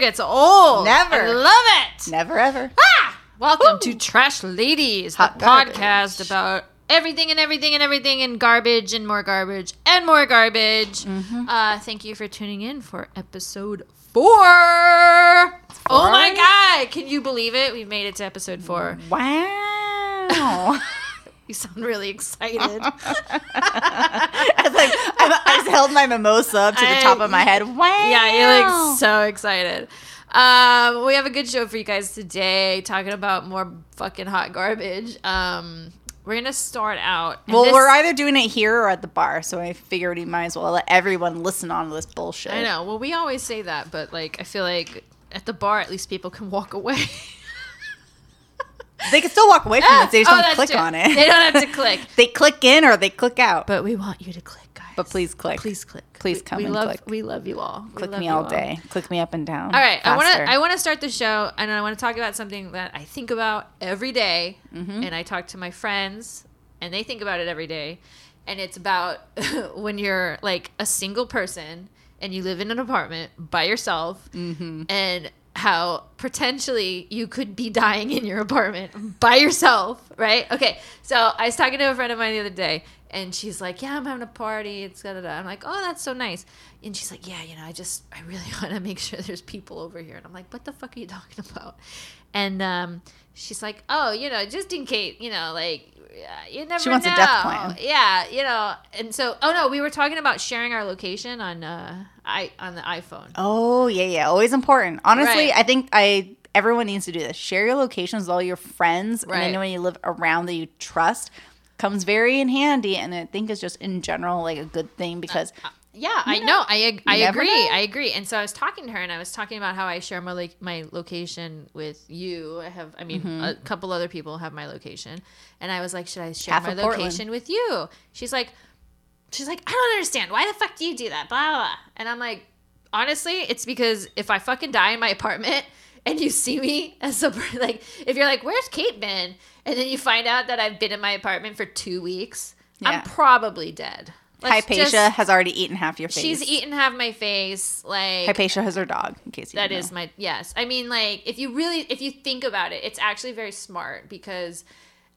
Gets old. Never. I love it. Never ever. Ah! Welcome to Trash Ladies, the garbage. podcast about everything and everything and everything and garbage and more garbage and more garbage. Mm-hmm. Uh, thank you for tuning in for episode four. Oh my god! Can you believe it? We've made it to episode four. Wow. You sound really excited. I was like, I, just held my mimosa up to the I- top of my head. Wow. Yeah, you're like so excited. Um, we have a good show for you guys today, talking about more fucking hot garbage. Um, we're gonna start out. Well, this- we're either doing it here or at the bar, so I figured we might as well let everyone listen on to this bullshit. I know. Well, we always say that, but like, I feel like at the bar, at least people can walk away. They can still walk away from it. They just Oh, don't click true. on it. They don't have to click. they click in or they click out. But we want you to click, guys. But please click. please click. Please We- come we and love, click. We love you all. Click me you all day. Click me up and down. All right, I want to I want to start the show, and I want to talk about something that I think about every day, Mm-hmm. and I talk to my friends, and they think about it every day, and it's about when you're like a single person and you live in an apartment by yourself, Mm-hmm. and how potentially you could be dying in your apartment by yourself, right? Okay, so I was talking to a friend of mine the other day, and she's like, "Yeah, I'm having a party." It's da da da. I'm like, "Oh, that's so nice." And she's like, "Yeah, you know, I just I really want to make sure there's people over here." And I'm like, "What the fuck are you talking about?" And um, she's like, "Oh, you know, just in case, you know, like." Yeah, You never She wants a know. death plan. Yeah, you know, and so oh no, we were talking about sharing our location on uh i on the iPhone. Oh yeah, yeah. Always important. Honestly, Right. I think I everyone needs to do this. Share your locations with all your friends Right. and anyone you live around that you trust. Comes very in handy, and I think it's just in general like a good thing because Yeah, I know. I I agree. know. I agree. And so I was talking to her, and I was talking about how I share my like my location with you. I have, I mean, Mm-hmm. a couple other people have my location, and I was like, should I share Half my of Portland. location with you? She's like, she's like, I don't understand. Why the fuck do you do that? Blah blah. blah. And I'm like, honestly, it's because if I fucking die in my apartment. And you see me as a like, if you're like, "Where's Kate been?" and then you find out that I've been in my apartment for two weeks, Yeah. I'm probably dead. Let's Hypatia just- has already eaten half your face. She's eaten half my face. Like Hypatia has her dog. In case you that is my yes. I mean, like if you really if you think about it, it's actually very smart because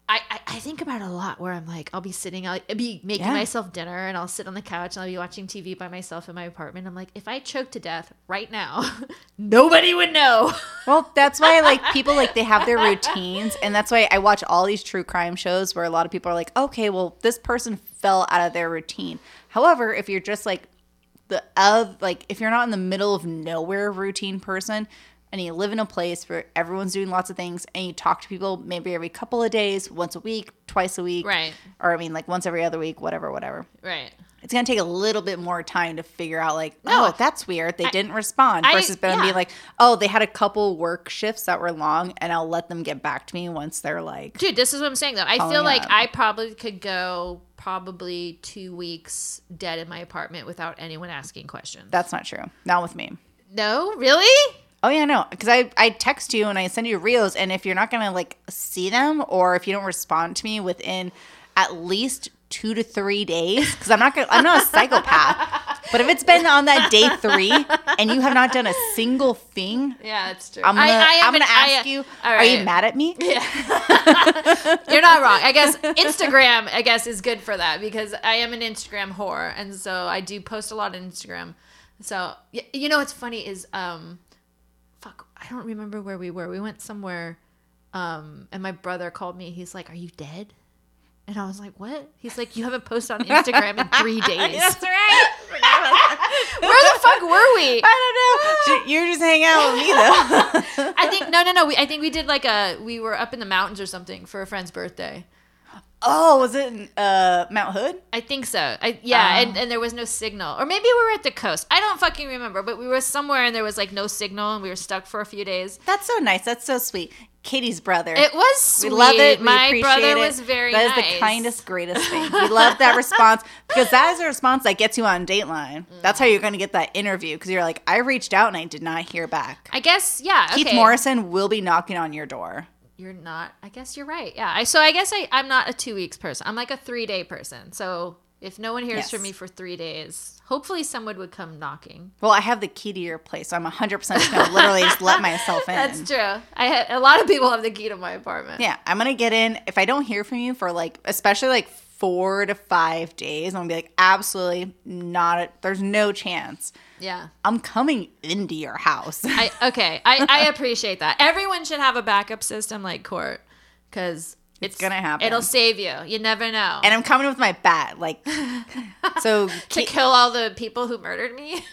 I I, I think about it a lot. Where I'm like, I'll be sitting, I'll be making Yeah. myself dinner, and I'll sit on the couch and I'll be watching TV by myself in my apartment. I'm like, if I choke to death right now, nobody would know. Well, that's why like people like they have their routines, and that's why I watch all these true crime shows where a lot of people are like, okay, well, this person fell out of their routine. However, if you're just like the of like if you're not in the middle of nowhere routine person and you live in a place where everyone's doing lots of things and you talk to people maybe every couple of days, once a week, twice a week, Right. Or I mean like once every other week, whatever, whatever. right. It's gonna take a little bit more time to figure out like, No. oh, that's weird. They didn't respond. I- Versus them yeah. being like, oh, they had a couple work shifts that were long, and I'll let them get back to me once they're like, Dude, this is what I'm saying though. I feel like up. I probably could go probably two weeks dead in my apartment without anyone asking questions. that's not true. Not with me. no, really? Oh yeah, no, because I I text you and I send you reels, and if you're not gonna like see them or if you don't respond to me within at least two to three days, because I'm not gonna I'm not a psychopath, but if it's been on that day three and you have not done a single thing, Yeah, it's true. I'm gonna I, am gonna an- I- ask you, all are you mad at me? Yeah, You're not wrong. I guess Instagram, I guess, is good for that because I am an Instagram whore, and so I do post a lot on Instagram. So you know what's funny is, um, I don't remember where we were. We went somewhere, um, and my brother called me. He's like, "Are you dead?" And I was like, "What?" He's like, "You haven't posted on Instagram in three days." That's right. Where the fuck were we? I don't know. You're just hanging out with me though. I think no, no, no. We, I think we did like a. We were up in the mountains or something for a friend's birthday. Oh, was it in, uh, Mount Hood? I think so. I, yeah, Oh. and, and there was no signal. Or maybe we were at the coast. I don't fucking remember, but we were somewhere and there was like no signal and we were stuck for a few days. That's so nice. That's so sweet. Katie's brother. It was sweet. We love it. We My brother it. was very That is nice. the kindest, greatest thing. We love that response because that is a response that gets you on Dateline. That's how you're going to get that interview because you're like, I reached out and I did not hear back. I guess, yeah. Keith okay. Morrison will be knocking on your door. You're not. I guess you're right. Yeah. I, so I guess I, I'm not a two weeks person. I'm like a three day person. So If no one hears Yes. from me for three days, hopefully someone would come knocking. Well, I have the key to your place, so I'm 100% just going to literally just let myself in. That's true. I had a lot of people have the key to my apartment. Yeah, I'm going to get in. If I don't hear from you for like, especially like four to five days, I'm to be like, absolutely not. There's no chance. Yeah. I'm coming into your house. I okay. I, I appreciate that. Everyone should have a backup system like Cort because it's, gonna happen. It'll save you. You never know. and I'm coming with my bat. Like, so, to Ki- kill all the people who murdered me.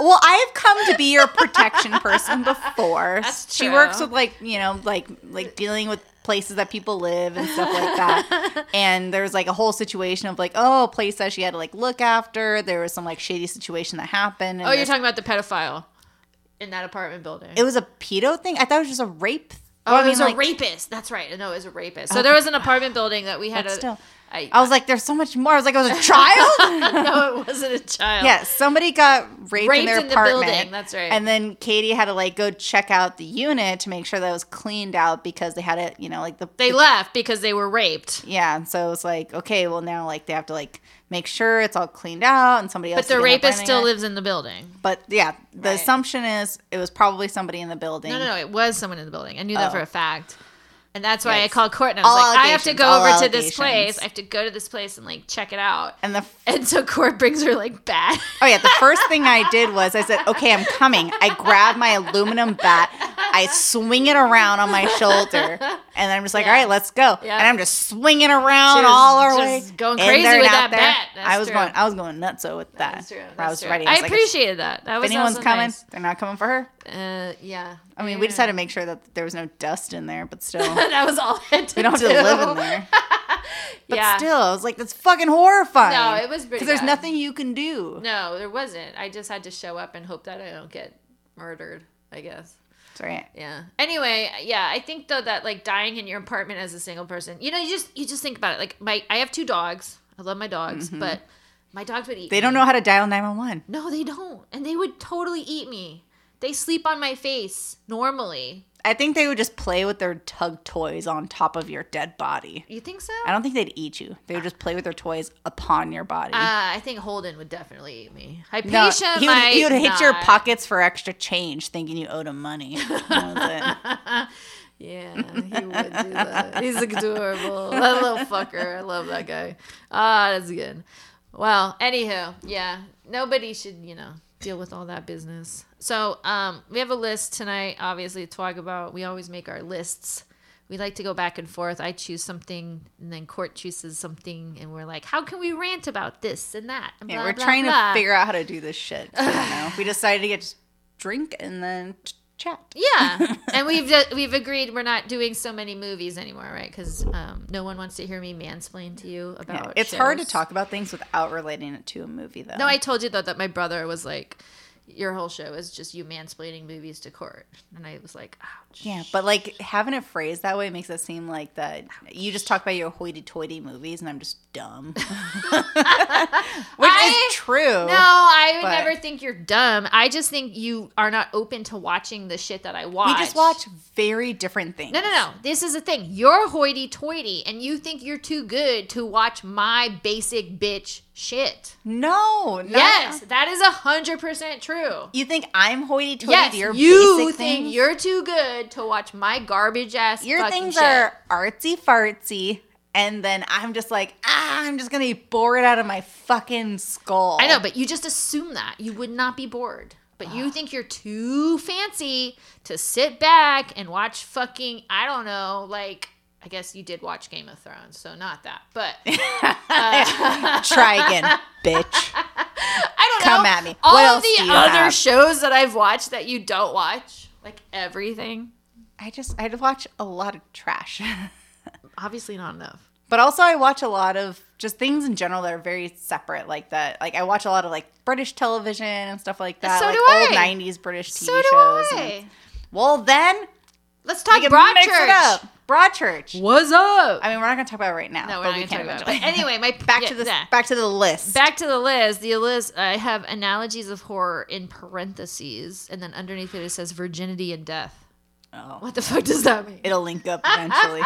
well, I have come to be your protection person before. That's She works with like, you know, like, like dealing with places that people live and stuff like that. and there was like a whole situation of like, oh, a place that she had to like look after. There was some like shady situation that happened. Oh, you're this- talking about the pedophile in that apartment building. It was a pedo thing. I thought it was just a rape. oh, Well, it was like, a rapist. That's right. No, it was a rapist. So there was an apartment building that we had But a. still. I, I was like, there's so much more. I was like, it was a child. no, it wasn't a child. yeah, somebody got raped, Raped in their in the apartment. building, that's right. And then Katie had to like go check out the unit to make sure that it was cleaned out because they had it, you know, like the They left because they were raped. yeah. And so it was like, okay, well now like they have to like make sure it's all cleaned out and somebody else. But the rapist still it. lives in the building. But yeah, the Right. assumption is it was probably somebody in the building. No, no, no. It was someone in the building. I knew that Oh. for a fact. And that's why I Yes. called Cort and I was All like, I have to go over to this place. I have to go to this place and like check it out. And the And so Cort brings her like bat. Oh yeah, the first thing I did was I said, "Okay, I'm coming." I grab my aluminum bat, I swing it around on my shoulder, and I'm just like, Yeah. "All right, let's go." Yeah. And I'm just swinging around She was all our way, going crazy there with that bat. That's I was true. going, I was going nutso with that. That's true. I That's was true. ready. I, was like, appreciated that. That was If anyone's coming, nice. they're not coming for her. Uh, yeah. I mean, we just had to make sure that there was no dust in there, but still, that was all I had we don't have to live in there. But yeah. still, I was like, that's fucking horrifying. No, it was because there's nothing you can do. No, there wasn't. I just had to show up and hope that I don't get murdered. I guess. That's right. Yeah. Anyway, yeah, I think though that like dying in your apartment as a single person, you know, you just you just think about it. Like my, I have two dogs. I love my dogs, but my dogs would eat. Mm-hmm. They me. don't know how to dial 911. No, they don't, and they would totally eat me. They sleep on my face normally. I think they would just play with their tug toys on top of your dead body. You think so? I don't think they'd eat you. They would just play with their toys upon your body. Uh, I think Holden would definitely eat me. Hypatia no, he would, might he would hit your pockets for extra change, thinking you owed him money. That was it. Yeah, he would do that. He's adorable. That little fucker. I love that guy. Ah, that's good. Well, anywho, yeah, nobody should, you know, deal with all that business. So, um, we have a list tonight, obviously, to talk about. We always make our lists. We like to go back and forth. I choose something, and then Cort chooses something, and we're like, how can we rant about this and that? And Yeah, blah, we're blah, trying blah. to figure out how to do this shit. I don't know. We decided to get drink and then chat. Yeah, and we've we've agreed we're not doing so many movies anymore, right? Because um, no one wants to hear me mansplain to you Yeah, about. It's hard to talk about things without relating it to a movie, though. No, I told you though that my brother was like, "Your whole show is just you mansplaining movies to Cort," and I was like, "Ouch." Yeah, but like having it phrased that way makes it seem like that you just talk about your hoity-toity movies, and I'm just dumb, which I- is true. No, I would never think you're dumb. I just think you are not open to watching the shit that I watch. we just watch very different things. No, no, no. This is the thing. You're hoity-toity, and you think you're too good to watch my basic bitch shit. No, not- Yes, that is a hundred percent true. You think I'm hoity-toity Yes, your you think things? you're too good to watch my garbage ass. your things shit. are artsy fartsy, and then I'm just like, ah, I'm just gonna be bored out of my fucking skull. I know, but you just assume that you would not be bored. But you think you're too fancy to sit back and watch fucking I don't know, like I guess you did watch Game of Thrones, so not that. But uh, Try again, bitch. I don't Come know. at me. All What of the other have? shows that I've watched that you don't watch, like everything, I just I watch a lot of trash. obviously not enough. But also, I watch a lot of just things in general that are very separate, like that. Like I watch a lot of like British television and stuff like that, So like do old I. '90s British TV So do shows. I. and- well, then Let's talk can mix it Broadchurch. Broadchurch. What's up? I mean, we're not gonna talk about it right now. no, we're but not we going to talk about it. But anyway, my back yeah, to the yeah. back to the list. Back to the list. The list. I have analogies of horror in parentheses, and then underneath it it says virginity and death. Oh, What the fuck does that mean? it'll link up eventually.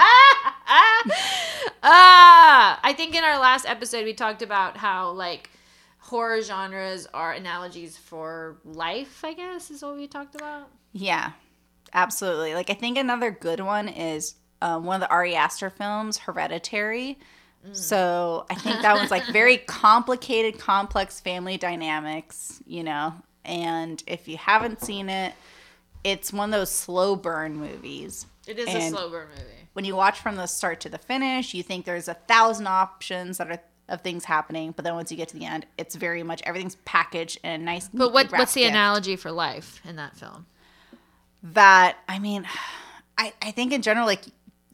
ah, I think in our last episode we talked about how like horror genres are analogies for life. I guess is what we talked about. Yeah, absolutely. Like I think another good one is um, one of the Ari Aster films, Hereditary. So I think that one's like very complicated, complex family dynamics, you know. And if you haven't seen it, it's one of those slow burn movies. It is And- a slow burn movie. When you watch from the start to the finish, you think there's a thousand options that are of things happening, but then once you get to the end, it's very much everything's packaged in a nice. But what what's the gift. analogy for life in that film? That I mean, I I think in general, like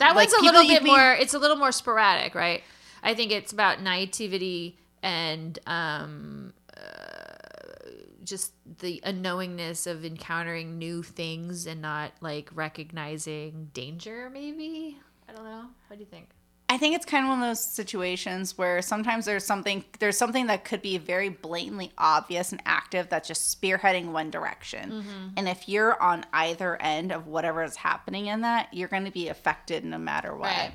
That like, one's a little bit more. It's a little more sporadic, right? I think it's about naivety and um, uh, just the unknowingness of encountering new things and not like recognizing danger. Maybe I don't know. What do you think? I think it's kind of one of those situations where sometimes there's something there's something that could be very blatantly obvious and active that's just spearheading one direction. Mm-hmm. And if you're on either end of whatever is happening in that, you're going to be affected no matter what. Right.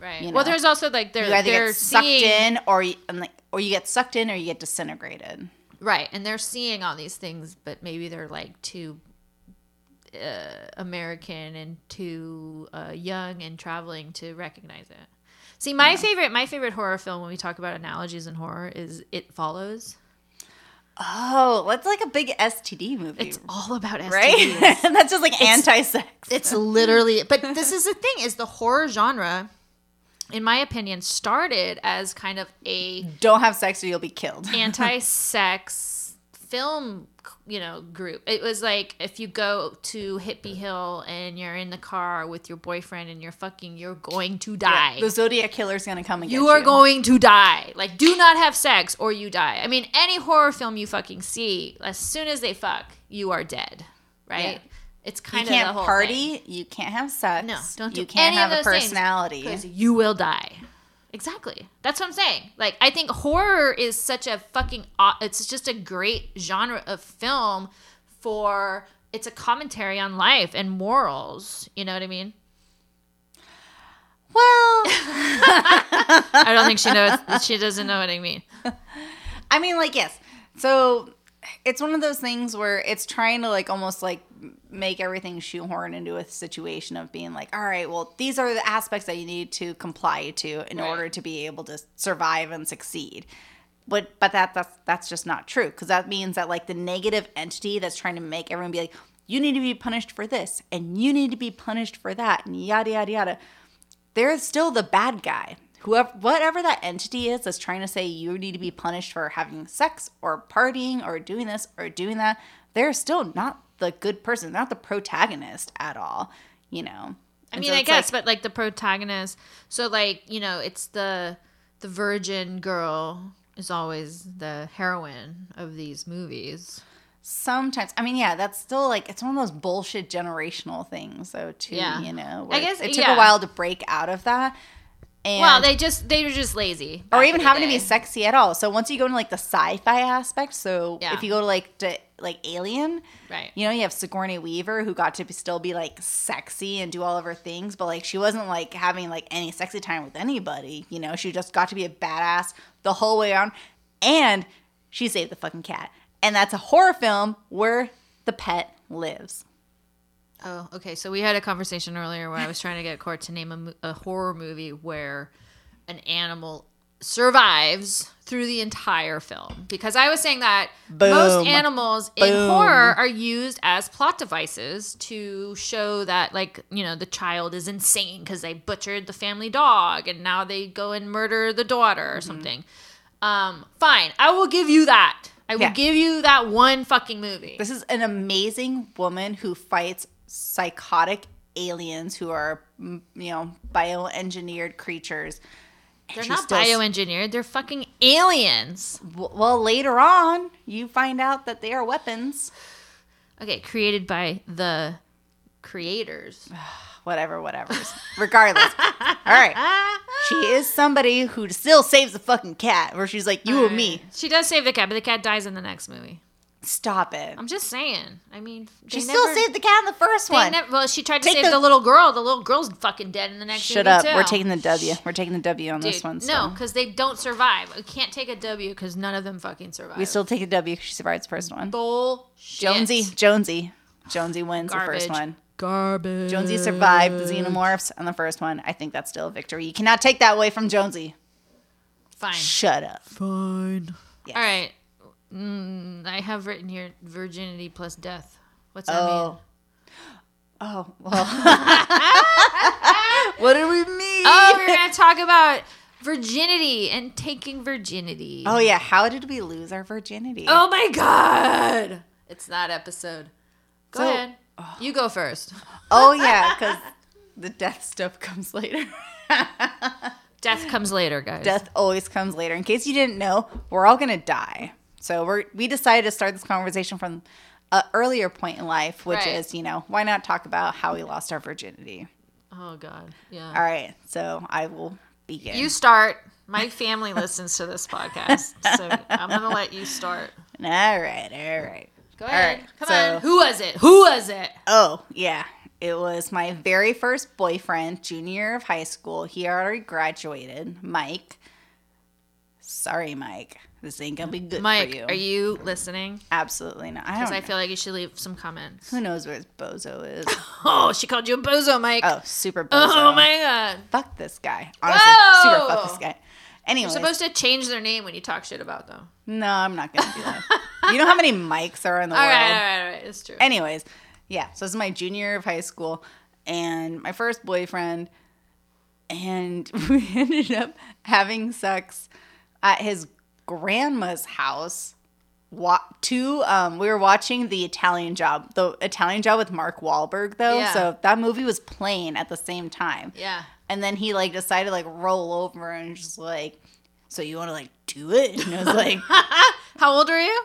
Right. You Well, there's also like they're You either they're get sucked seeing, in or you, like, or you get sucked in or you get disintegrated. right, and they're seeing all these things, but maybe they're like too uh, American and too uh, young and traveling to recognize it. See, my favorite my favorite horror film when we talk about analogies in horror is It Follows. Oh, that's like a big STD movie, It's all about STDs. right? that's just like anti-sex. It's literally, but this is the thing: is the horror genre, in my opinion, started as kind of a Don't have sex or you'll be killed. anti-sex film you know group it was like if you go to hippie hill and you're in the car with your boyfriend and you're fucking you're going to die the Zodiac killer's gonna come and you are you. going to die like do not have sex or you die i mean any horror film you fucking see as soon as they fuck you are dead right Yeah. it's You kind of the whole party. thing. You can't have sex. no don't do You can't have a personality things, you will die exactly. That's what i'm saying. Like i think horror is such a fucking it's just a great genre of film for it's a commentary on life and morals. You know what i mean? Well, i don't think she knows she doesn't know what i mean. I mean, like, yes. So it's one of those things where it's trying to like almost like make everything shoehorn into a situation of being like, all right, well, these are the aspects that you need to comply to in Right. order to be able to survive and succeed. But but that that's that's just not true because that means that like the negative entity that's trying to make everyone be like, you need to be punished for this and you need to be punished for that and yada yada yada. They're still the bad guy. Whoever, whatever that entity is that's trying to say you need to be punished for having sex or partying or doing this or doing that, they're still not the good person. They're not the protagonist at all. You know. I And mean, so I guess, like- but like the protagonist, so like you know, it's the the virgin girl is always the heroine of these movies. Sometimes, I mean, yeah, that's still like it's one of those bullshit generational things, though. Too, Yeah. you know. I guess, it took yeah. a while to break out of that, and well, they just they were just lazy, or even having to be sexy at all. So once you go into like the sci-fi aspect, so Yeah. if you go to like to like Alien, right. you know, you have Sigourney Weaver who got to be, still be like sexy and do all of her things, but like she wasn't like having like any sexy time with anybody. You know, she just got to be a badass the whole way on, and she saved the fucking cat. And that's a horror film where the pet lives. Oh, okay. So we had a conversation earlier where I was trying to get Cort to name a, mo- a horror movie where an animal survives through the entire film because I was saying that most Boom. animals in Boom. horror are used as plot devices to show that like you know the child is insane because they butchered the family dog and now they go and murder the daughter Mm-hmm. or something. Um, fine, I will give you that. I will Yeah. give you that one fucking movie. This is an amazing woman who fights psychotic aliens who are, you know, bioengineered creatures. They're not still- bioengineered. They're fucking aliens. W- Well, later on, you find out that they are weapons. Okay, created by the creators. Whatever, whatever. Regardless. All right. She is somebody who still saves the fucking cat, where she's like, you and me. She does save the cat, but the cat dies in the next movie. Stop it. I'm just saying. I mean, She they still never- saved the cat in the first one. never- well, she tried to Take save the- the, little girl. The little girl's fucking dead in the next. Shut up. Too. We're taking the W. We're taking the W on this Dude, one. no, because they don't survive. We can't take a W because none of them fucking survive. we still take a W because she survived the first one. bullshit. Jonesy, Jonesy, Jonesy wins the first one. Garbage. Jonesy survived the xenomorphs on the first one. I think that's still a victory. You cannot take that away from Jonesy. Fine. Shut up. Fine. Yes. All right. Mm, I have written here virginity plus death. What's that Oh. mean? Oh well. what do we mean? Oh, we're gonna talk about virginity and taking virginity. Oh yeah. How did we lose our virginity? Oh my god! It's that episode. Go So- ahead. You go first. Oh yeah, because the death stuff comes later. Death comes later, guys. death always comes later. In case you didn't know, we're all gonna die. So we're we decided to start this conversation from an earlier point in life, which Right. is you know why not talk about how we lost our virginity. Oh god. Yeah. All right, so I will begin. You start. My family listens to this podcast, so I'm gonna let you start. all right, all right. Go ahead. right, Come so- on. Who was it? Who was it? Oh, yeah. It was my very first boyfriend, junior of high school. He already graduated. Mike. Sorry, Mike. This ain't gonna be good Mike, for you. are you listening? Absolutely not. I Because don't I feel like you should leave some comments. Who knows where his bozo is? Oh, she called you a bozo, Mike. Oh, super oh, bozo. Oh my god. Fuck this guy. Honestly, Whoa! super fuck this guy. Anyway, You're supposed to change their name when you talk shit about them. no, I'm not gonna do that. you know how many mics are in the All world? right, all right, all right. It's true. Anyways, yeah. So this is my junior year of high school, and my first boyfriend, and we ended up having sex at his grandma's house. Wa- two, um, we were watching the Italian Job, the Italian Job with Mark Wahlberg, though. Yeah. So that movie was playing at the same time. yeah. And then he like decided to like roll over and just like, so you want to like do it? And I was like, How old are you?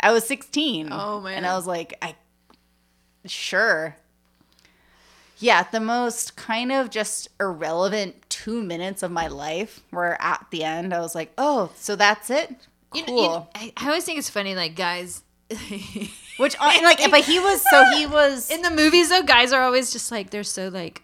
I was 16. Oh, man. And I was like, I sure. Yeah, the most kind of just irrelevant two minutes of my life were at the end. I was like, oh, so that's it? You Cool. know, you know, I, I always think it's funny, like guys. Which, uh, like, but he was, so he was, in the movies though, guys are always just like they're so like,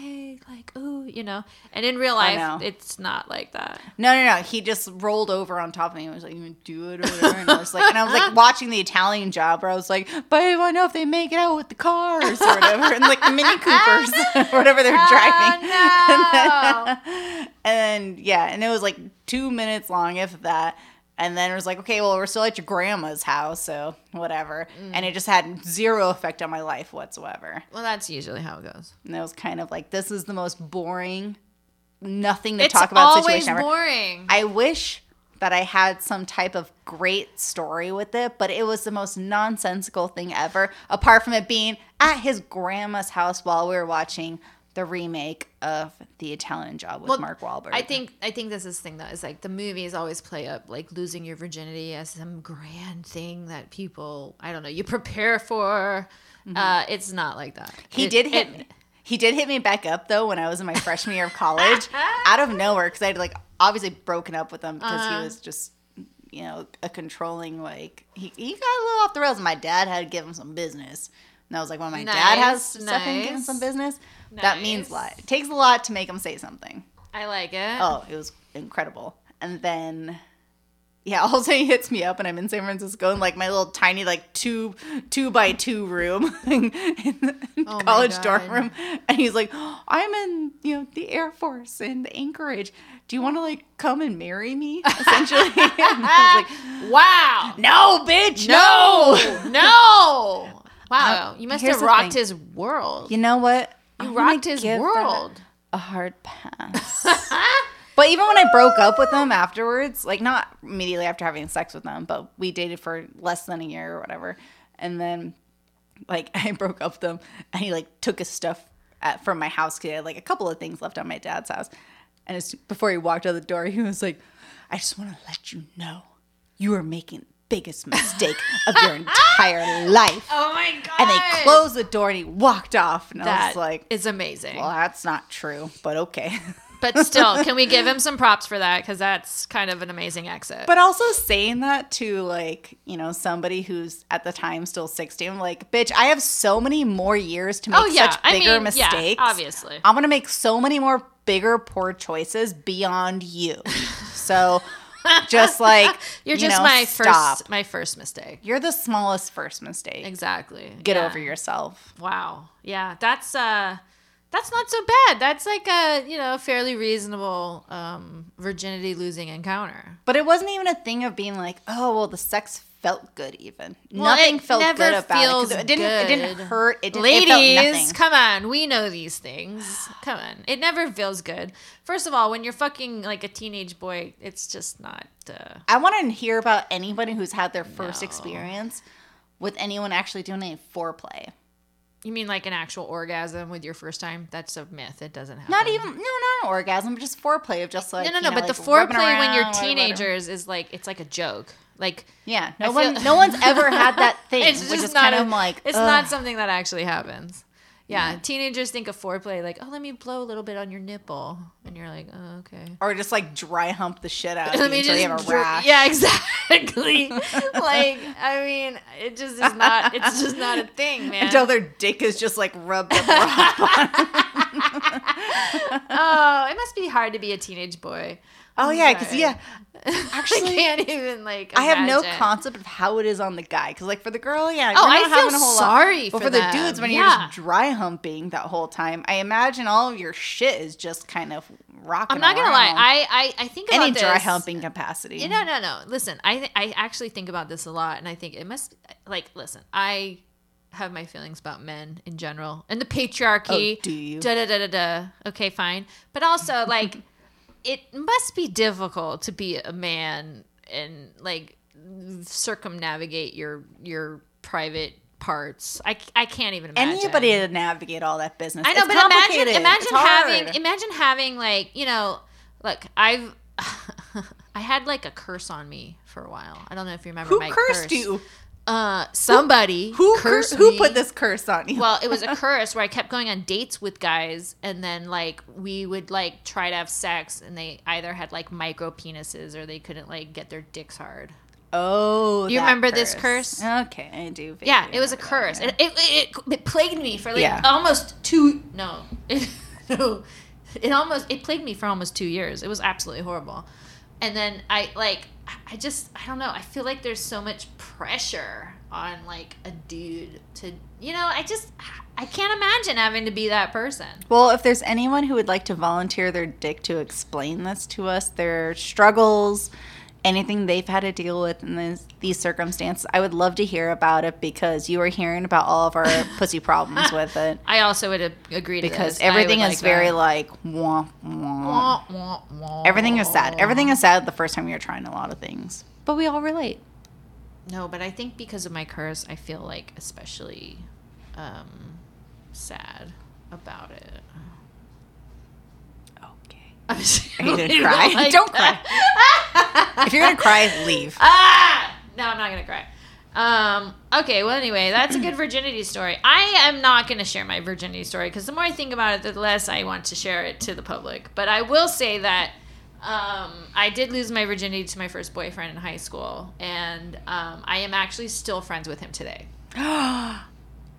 hey, like ooh, you know. And in real life, it's not like that. no, no, no. He just rolled over on top of me and was like, you do it or whatever. And I was like, and I was like watching the Italian job where I was like, but I know if they make it out with the cars or whatever. And like the Mini Coopers or whatever they're oh, driving. Oh, and yeah, and it was like two minutes long, if that. And then it was like, okay, well, we're still at your grandma's house, so whatever. Mm. And it just had zero effect on my life whatsoever. well, that's usually how it goes. And it was kind of like, this is the most boring, nothing to It's talk about situation ever. boring. I wish that I had some type of great story with it, but it was the most nonsensical thing ever, apart from it being at his grandma's house while we were watching the remake of The Italian Job with Well, Mark Wahlberg. I think I think this is the thing though is like the movies always play up like losing your virginity as some grand thing that people I don't know you prepare for. Uh, it's not like that. Mm-hmm. He It- did hit it- me. He did hit me back up though when I was in my freshman year of college, out of nowhere because I had like obviously broken up with him because Uh-huh. he was just you know a controlling like he, he got a little off the rails. And my dad had to give him some business, and I was like when my dad has Nice, stuff and give him some business, that means a lot. It takes a lot to make him say something. I like it. Oh, it was incredible. And then, yeah, all of a sudden he hits me up, and I'm in San Francisco in like my little tiny like two two by two room in the Oh college dorm room, and he's like, oh, "I'm in you know the Air Force in Anchorage. Do you want to like come and marry me?" Essentially, and I was like, Wow. "No, bitch, No. no." No. Wow. You must have rocked his world. You know what? You rocked his world. A hard pass. But even when I broke up with him afterwards, like not immediately after having sex with him, but we dated for less than a year or whatever. And then like I broke up with him and he like took his stuff at, from my house because he had like a couple of things left on my dad's house. And it's, before he walked out the door, he was like, I just want to let you know you are making biggest mistake of your entire life. Oh my god. And they closed the door and he walked off. And I was like, "It's amazing. well, that's not true, but okay. but still, can we give him some props for that? Because that's kind of an amazing exit. But also saying that to like, you know, somebody who's at the time still 60, I'm like, bitch, I have so many more years to oh, make oh yeah, such I bigger mean, mistakes. yeah, obviously. I'm gonna make so many more bigger poor choices beyond you. So just like You're you just know, my stop. first my first mistake. You're the smallest first mistake. Exactly. Get Yeah. over yourself. Wow. Yeah, that's uh that's not so bad. That's like a, you know, fairly reasonable um virginity losing encounter. But it wasn't even a thing of being like, oh well, the sex felt good. Even Well, nothing it felt good about it. It didn't. It didn't hurt. It didn't. it Ladies, nothing. come on. We know these things. Come on. It never feels good. First of all, when you're fucking like a teenage boy, it's just not uh I want to hear about anybody who's had their first No. experience with anyone actually doing any foreplay. You mean like an actual orgasm with your first time? That's a myth. It doesn't happen. Not even no, not an orgasm, but just foreplay of just like No, no, no. know, but like the foreplay when you're teenagers is like it's like a joke. Like Yeah, I no feel- one, no one's ever had that thing. it's just kind of like it's ugh. not something that actually happens. Yeah, teenagers think of foreplay like, oh, let me blow a little bit on your nipple, and you're like, oh, okay. or just like dry hump the shit out of you until you have a rash. Yeah, exactly. like, I mean, it just is not. It's just not a thing, man. Until their dick is just like rubbed up oh, it must be hard to be a teenage boy. Oh yeah, because yeah, I actually, can't even like. I have no imagine. concept of how it is on the guy. Because like for the girl, yeah, Oh, I not feel having a whole sorry lot. But for for the dudes, when you're Yeah. just dry humping that whole time, I imagine all of your shit is just kind of rocking. I'm not gonna lie. around. I I, I think about any this. dry humping capacity. No, no, no. Listen, I th- I actually think about this a lot, and I think it must like listen. I have my feelings about men in general and the patriarchy. Oh, do you? Da da da da da. Okay, fine. But also like, it must be difficult to be a man and like circumnavigate your your private parts. I, I can't even imagine Anybody to navigate all that business. I know, It's but imagine imagine It's hard. having imagine having like you know, look, I've I had like a curse on me for a while. I don't know if you remember Who my cursed curse. you? Uh, somebody Who? Who me. put this curse on you? Well, it was a curse where I kept going on dates with guys, and then like we would like try to have sex, and they either had like micro penises or they couldn't like get their dicks hard. oh, You remember this curse? Okay, I do. Yeah, it was a curse. It, it, it, it plagued me for like Yeah. almost two. No, it, no, it almost it plagued me for almost two years. It was absolutely horrible. And then I like I just I don't know. I feel like there's so much pressure on like a dude to you know. I just I can't imagine having to be that person. Well, if there's anyone who would like to volunteer their dick to explain this to us, their struggles, anything they've had to deal with in this, these circumstances, I would love to hear about it because you are hearing about all of our pussy problems with it. I also would agree to Because this. I would everything like is very that. like wah, wah. Wah, wah, wah. Everything is sad. Everything is sad the first time you're trying a lot of things. But we all relate. No, but I think because of my curse, I feel like especially um, sad about it. I'm gonna cry? like Don't that. If you're gonna cry, leave. ah! No, I'm not gonna cry. Um, okay, well, anyway, that's a good virginity story. I am not going to share my virginity story because the more I think about it, the less I want to share it to the public. But I will say that um, I did lose my virginity to my first boyfriend in high school, and um, I am actually still friends with him today.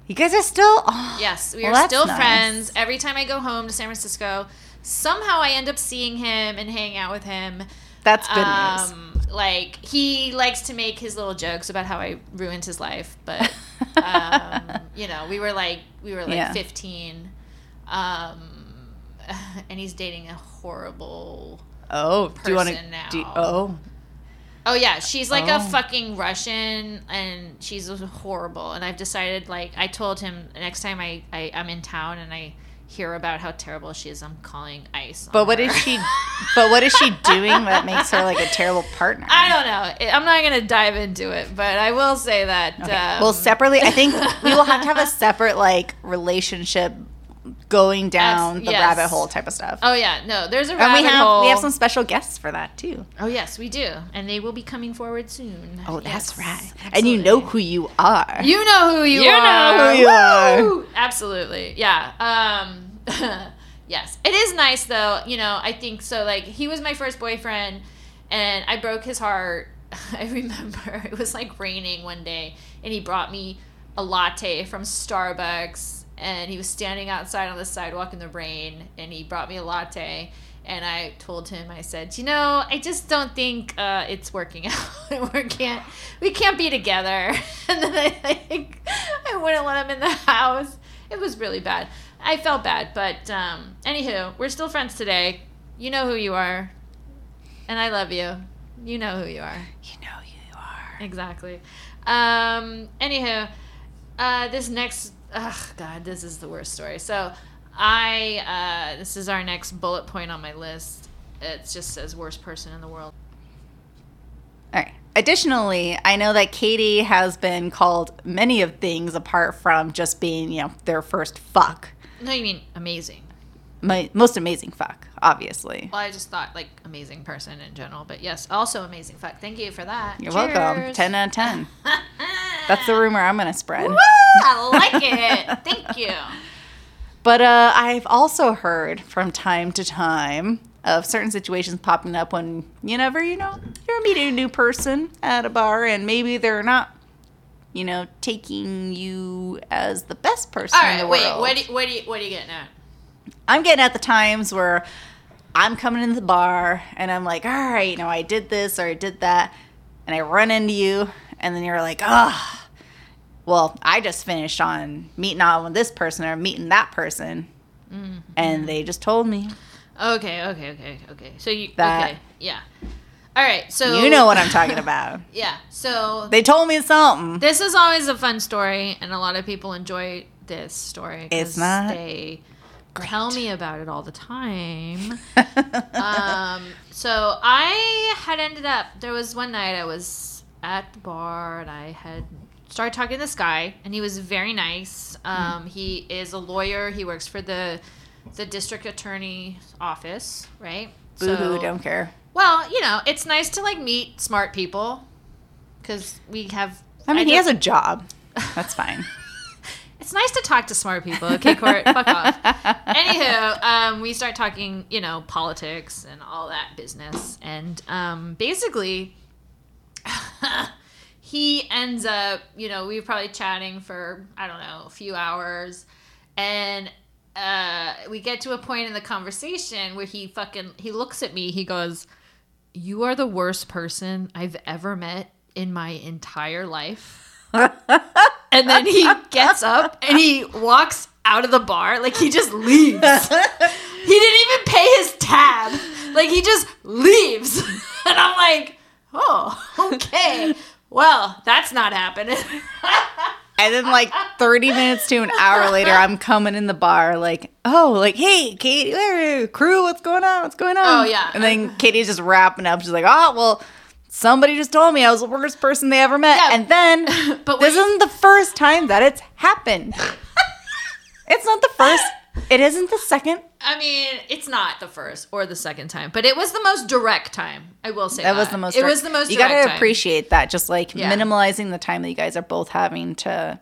You guys are still. Oh, Yes, we well, are still nice. friends. Every time I go home to San Francisco, somehow I end up seeing him and hanging out with him. That's good news. Um, like he likes to make his little jokes about how I ruined his life, but um, you know, we were like we were like Yeah. 15, um, and he's dating a horrible. Oh, do you want to? person now. Do, oh, Oh yeah, she's like a Oh. fucking Russian, and she's horrible. And I've decided, like, I told him next time I, I I'm in town and I hear about how terrible she is, I'm calling ICE. on but what her. is she? But what is she doing that makes her like a terrible partner? I don't know. I'm not gonna dive into it, but I will say that. Okay. Um, well, separately, I think we will have to have a separate like relationship going down the yes. rabbit hole type of stuff. Oh yeah, no. There's a and rabbit we have hole. we have some special guests for that too. Oh yes, we do, and they will be coming forward soon. Oh, that's Yes, right. And you know who you are. You know who you, You know are. who you are. Absolutely. Yeah. Um Yes. It is nice though, you know, I think so like he was my first boyfriend and I broke his heart. I remember it was like raining one day and he brought me a latte from Starbucks and he was standing outside on the sidewalk in the rain and he brought me a latte and I told him I said, "You know, I just don't think uh, it's working out. we can't we can't be together." And then I think I wouldn't let him in the house. It was really bad. I felt bad, but um, anywho, we're still friends today. You know who you are, and I love you. You know who you are. You know who you are. Exactly. Um, anywho, uh, this next, ugh, God, this is the worst story. So, I, uh, this is our next bullet point on my list. It just says worst person in the world. All right. Additionally, I know that Katie has been called many of things apart from just being, you know, their first fuck. No, you mean amazing. My most amazing fuck, obviously. Well, I just thought like amazing person in general, but yes, also amazing fuck. Thank you for that. You're welcome. 10 out of 10. That's the rumor I'm going to spread. Woo! I like it. Thank you. But uh, I've also heard from time to time of certain situations popping up when you never, you know, you're meeting a new person at a bar and maybe they're not, you know, taking you as the best person All in the right, wait. world. What do what do you, what are you getting at? I'm getting at the times where I'm coming into the bar and I'm like, all right, you know, I did this or I did that, and I run into you, and then you're like, ah, well, I just finished on meeting on with this person or meeting that person, Mm-hmm. and they just told me, Okay, okay, okay, okay. So you That- okay, yeah. All right, so you know what I'm talking about. Yeah. So They told me something. this is always a fun story, and a lot of people enjoy this story. It's not They tell me about it all the time. um, so I had ended up. There was one night I was at the bar, and I had started talking to this guy, and he was very nice. Um, he is a lawyer. He works for the the district attorney's office, right? Boo hoo, don't care. Well, you know, it's nice to like meet smart people because we have. I mean, he has a job. That's fine. It's nice to talk to smart people. Okay, Cort, fuck off. Anywho, um, we start talking, you know, politics and all that business, and um, basically, he ends up, you know, we were probably chatting for I don't know a few hours, and uh, we get to a point in the conversation where he fucking he looks at me. He goes, "You are the worst person I've ever met in my entire life." and then he gets up and he walks out of the bar like he just leaves. he didn't even pay his tab. Like he just leaves. and I'm like, "Oh, okay. Well, that's not happening." And then, like 30 minutes to an hour later, I'm coming in the bar, like, oh, like, hey, Katie, crew, what's going on? What's going on? Oh, yeah. And then Katie's just wrapping up. She's like, oh, well, somebody just told me I was the worst person they ever met. Yeah. And then, But this isn't the first time that it's happened. it's not the first. It isn't the second. I mean, it's not the first or the second time, but it was the most direct time. I will say That that, was the most. It was the most. You direct gotta time. appreciate that. Just like Yeah. minimalizing the time that you guys are both having to.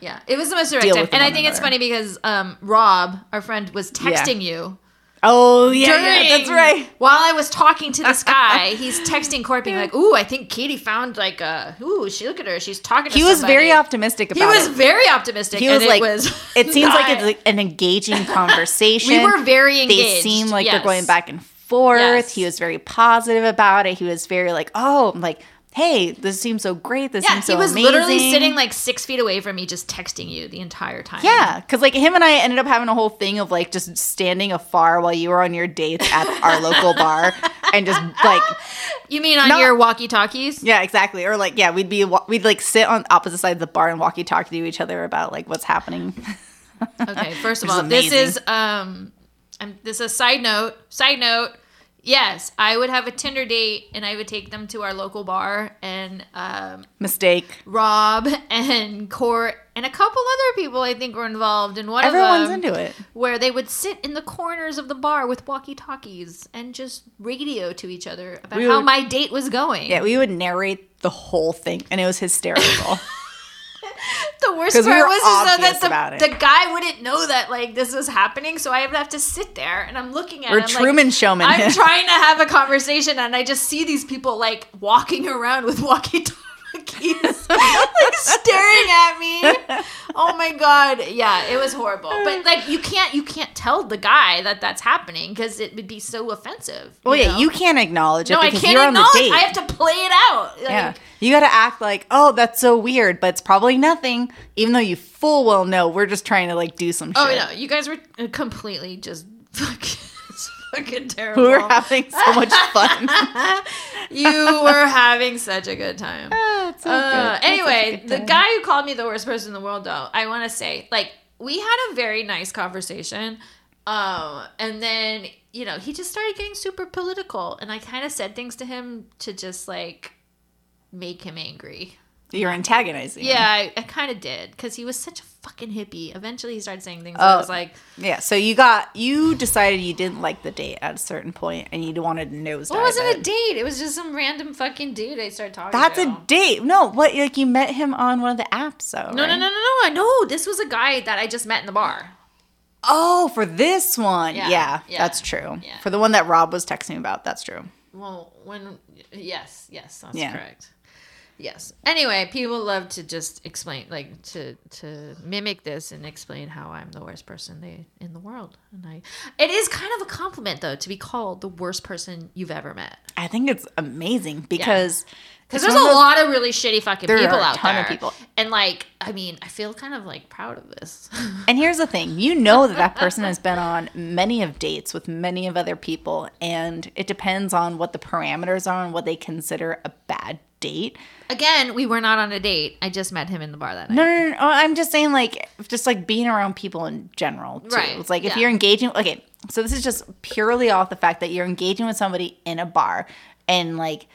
Yeah, it was the most direct time, and I think it's funny because um, Rob, our friend, was texting you Oh yeah, during. yeah, that's right. While I was talking to this guy, he's texting Cort, being like, "Ooh, I think Katie found like a. Ooh, she look at her. She's talking." to her. He was very somebody." optimistic He was it. very optimistic. He and was it like, was it seems like it's like an engaging conversation. We were very They seem like yes. they're going back and forth. Yes. He was very positive about it. He was very like, oh, I'm like, hey, this seems so great. This Yeah, seems so he was amazing. literally sitting like six feet away from me, just texting you the entire time. Yeah, because like him and I ended up having a whole thing of like just standing afar while you were on your dates at our local bar and just like You mean on No. your walkie talkies? yeah exactly or like yeah we'd be we'd like sit on opposite sides of the bar and walkie talkie to each other about like what's happening. Okay, first of Which is all, this is um, I'm, this is a side note. Side note. Yes, I would have a Tinder date, and I would take them to our local bar, and um, Mistake. Rob and Cort and a couple other people I think were involved in one Everyone's of them, into it. where they would sit in the corners of the bar with walkie talkies and just radio to each other about We how would- my date was going. Yeah, we would narrate the whole thing, and it was hysterical. the worst we part were was is though obvious about that the, the guy wouldn't know that like this was happening, so I would have to sit there and I'm looking at We're him like, Truman Showman. I'm trying to have a conversation and I just see these people like walking around with walkie talkies, like staring at me. Oh my god, yeah, it was horrible. But like you can't you can't tell the guy that that's happening because it would be so offensive. well, yeah, know? you can't acknowledge it No, I can't you're on the acknowledge. date. I have to play it out. Like, yeah, you got to act like, oh, that's so weird, but it's probably nothing. Even though you full well know we're just trying to like do some shit. Oh no, you guys were uh, completely just fucking, fucking terrible. we were having so much fun. you were having such a good time. It's so Uh, good. That's such a anyway, good the guy who called me the worst person in the world, though, I want to say, like, we had a very nice conversation. Um, and then, you know, he just started getting super political. And I kind of said things to him to just, like, make him angry. You're antagonizing. him. Yeah, I, I kind of did. Because he was such a fucking hippie. Eventually, he started saying things that I Oh. was like, Yeah, so you got you decided you didn't like the date at a certain point, and you wanted to nose. well, it wasn't a date. It was just some random fucking dude I started talking That's to. a date. No, what? Like you met him on one of the apps, though. No, right? no, no, no, no. I know. This was a guy that I just met in the bar. Oh, for this one, Yeah, yeah, yeah, that's true. yeah. For the one that Rob was texting about, that's true. Well, when yes, yes, that's correct. Yes. Anyway, people love to just explain, like to to mimic this and explain how I'm the worst person they in the world, and I. It is kind of a compliment though to be called the worst person you've ever met. I think it's amazing because Because it's there's a those- lot of really shitty fucking There people out ton there. of people. and like, I mean, I feel kind of like proud of this. And here's the thing you know that that person has been on many of dates with many of other people, and it depends on what the parameters are and what they consider a bad date. Again, we were not on a date. I just met him in the bar that night. No, no, no, no. I'm just saying, like, just like being around people in general. Too. Right, It's like if yeah. you're engaging, okay, so this is just purely off the fact that you're engaging with somebody in a bar. And, like,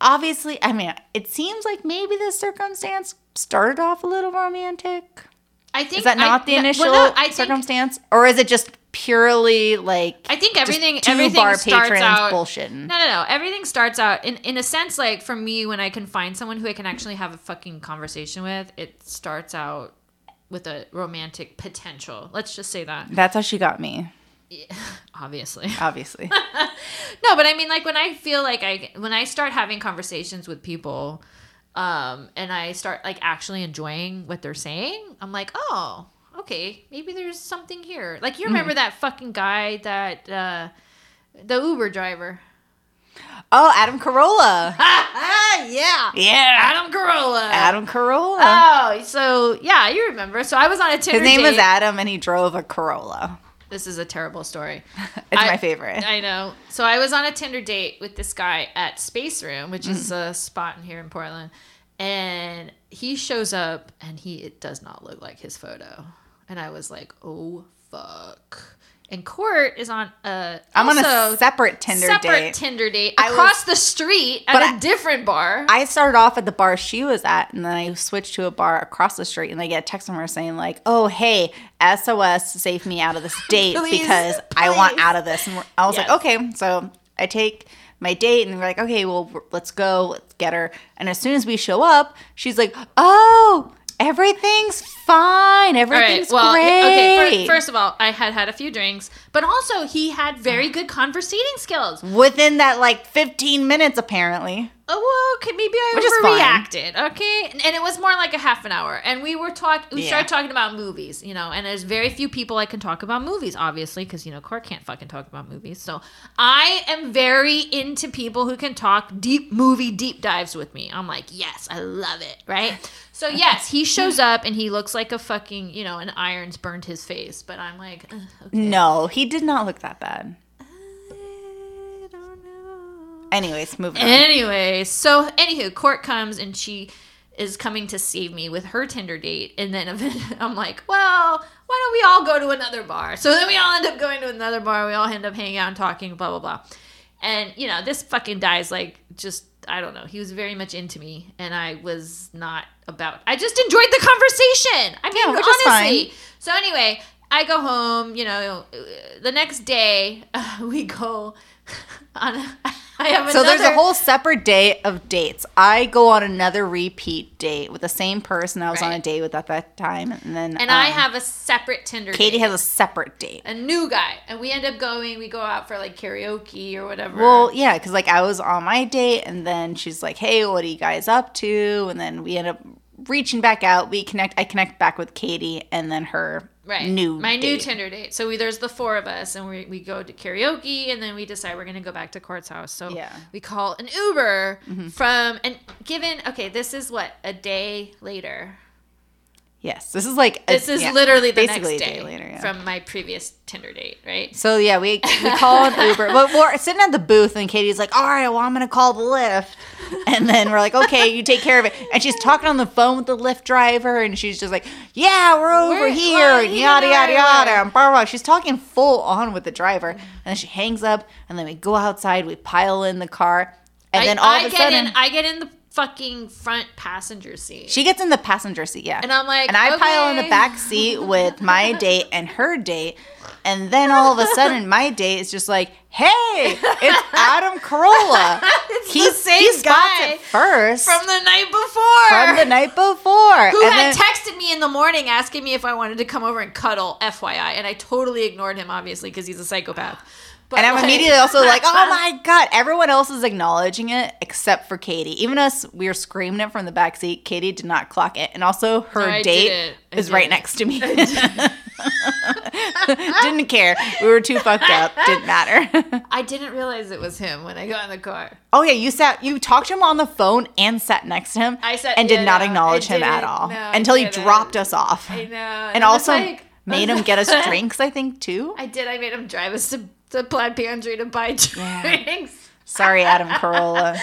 obviously, I mean, it seems like maybe this circumstance started off a little romantic. I think Is that I- not the no- initial well, no, I think, circumstance? Or is it just purely like. I think everything two everything bar starts out bullshitting? No, no, no. Everything starts out in in a sense like for me when I can find someone who I can actually have a fucking conversation with, it starts out with a romantic potential. Let's just say that. That's how she got me, Obviously. obviously. No, but I mean like when I feel like I when I start having conversations with people um and I start like actually enjoying what they're saying, I'm like, "Oh, okay, maybe there's something here." Like you Mm-hmm. remember that fucking guy that uh the Uber driver. oh, Adam Carolla. yeah. yeah. Adam Carolla. Adam Carolla. Oh, so yeah, you remember. So I was on a Tinder His name was. Adam, and he drove a Corolla. This is a terrible story. It's I- my favorite. I know. So I was on a Tinder date with this guy at Space Room, which Mm. is a spot in here in Portland, and he shows up and he it does not look like his photo, and I was like, oh fuck. And Cort is on a I'm on a separate Tinder separate date. Tinder date across the street at a I- different bar. I started off at the bar she was at, and then I switched to a bar across the street, and I get a text from her saying like, "Oh, hey, SOS, save me out of this date Please, because I want out of this." And I was Yes. like, "Okay," so I take my date, and we're like, "Okay, well, let's go, let's get her." And as soon as we show up, she's like, "Oh." Everything's fine. Everything's well, great. okay. fir- first of all, I had had a few drinks, but also he had very ah. good conversating skills. Within that like 15 minutes, apparently. Oh, well, okay, maybe I Which overreacted. Okay, and, and it was more like a half an hour, and we were talking. We Yeah. started talking about movies, you know. And there's very few people I can talk about movies, obviously, because you know Cort can't fucking talk about movies. So I am very into people who can talk deep movie deep dives with me. I'm like, yes, I love it, right? So yes, he shows mm. up and he looks like a fucking, you know, an iron's burned his face, but I'm like, okay. No, he did not look that bad. I don't know. Anyways, moving on. Anyway, so anywho, Cort comes and she is coming to save me with her Tinder date, and then I'm like, well, why don't we all go to another bar? So then we all end up going to another bar. We all end up hanging out and talking, blah blah blah. And you know, this fucking guy's like just I don't know. He was very much into me, and I was not about. I just enjoyed the conversation. I mean, Yeah, honestly. So anyway, I go home. You know, the next day uh, we go on. A, I have So there's a whole separate day of dates. I go on another repeat date with the same person I was on a date with at that time, and then and I um, have a separate Tinder. Katie date. has a separate date. a new guy, and we end up going. We go out for like karaoke or whatever. Well, yeah, because like I was on my date, and then she's like, "Hey, what are you guys up to?" And then we end up reaching back out. We connect. I connect back with Katie, and then her right, new my new. Tinder date. So we, there's the four of us, and we we go to karaoke, and then we decide we're gonna go back to Cort's house. So Yeah. Mm-hmm. we call an Uber from and given okay, this is what a day later. Yes, this is like a- This is yeah, literally the next day, day later. Yeah. from my previous Tinder date, right? So yeah, we we call an Uber, but we're sitting at the booth, and Katie's like, "All right, well, I'm gonna call the Lyft," and then we're like, "Okay, you take care of it." And she's talking on the phone with the Lyft driver, and she's just like, "Yeah, we're over We're- here," and yada yada yada, and blah, blah. She's talking full on with the driver, and then she hangs up, and then we go outside, we pile in the car, and I, then all I of a get sudden. in. I get in the fucking front passenger seat. she gets in the passenger seat, yeah. And I'm like, and I pile in the back seat with my date and her date. And then all of a sudden, my date is just like, hey, it's Adam Carolla. It's He, the same he spots guy it first from the night before. from the night before. who and had then, texted me in the morning asking me if I wanted to come over and cuddle, FYI, and I totally ignored him, obviously, because he's a psychopath. But and I'm like- immediately also like, oh my God. Everyone else is acknowledging it except for Katie. Even us, we were screaming it from the back seat. Katie did not clock it. And also, her No, date didn't. Is right next to me. Didn't care. We were too fucked up. Didn't matter. I didn't realize it was him when I got in the car. Oh yeah, you sat you talked to him on the phone and sat next to him. I sat- and did yeah, not acknowledge him at all No, until he dropped us off. I know. And was also like- made him get us drinks, I think, too. I did. I made him drive us to, to Plaid Pantry to buy drinks. Sorry, Adam Carolla.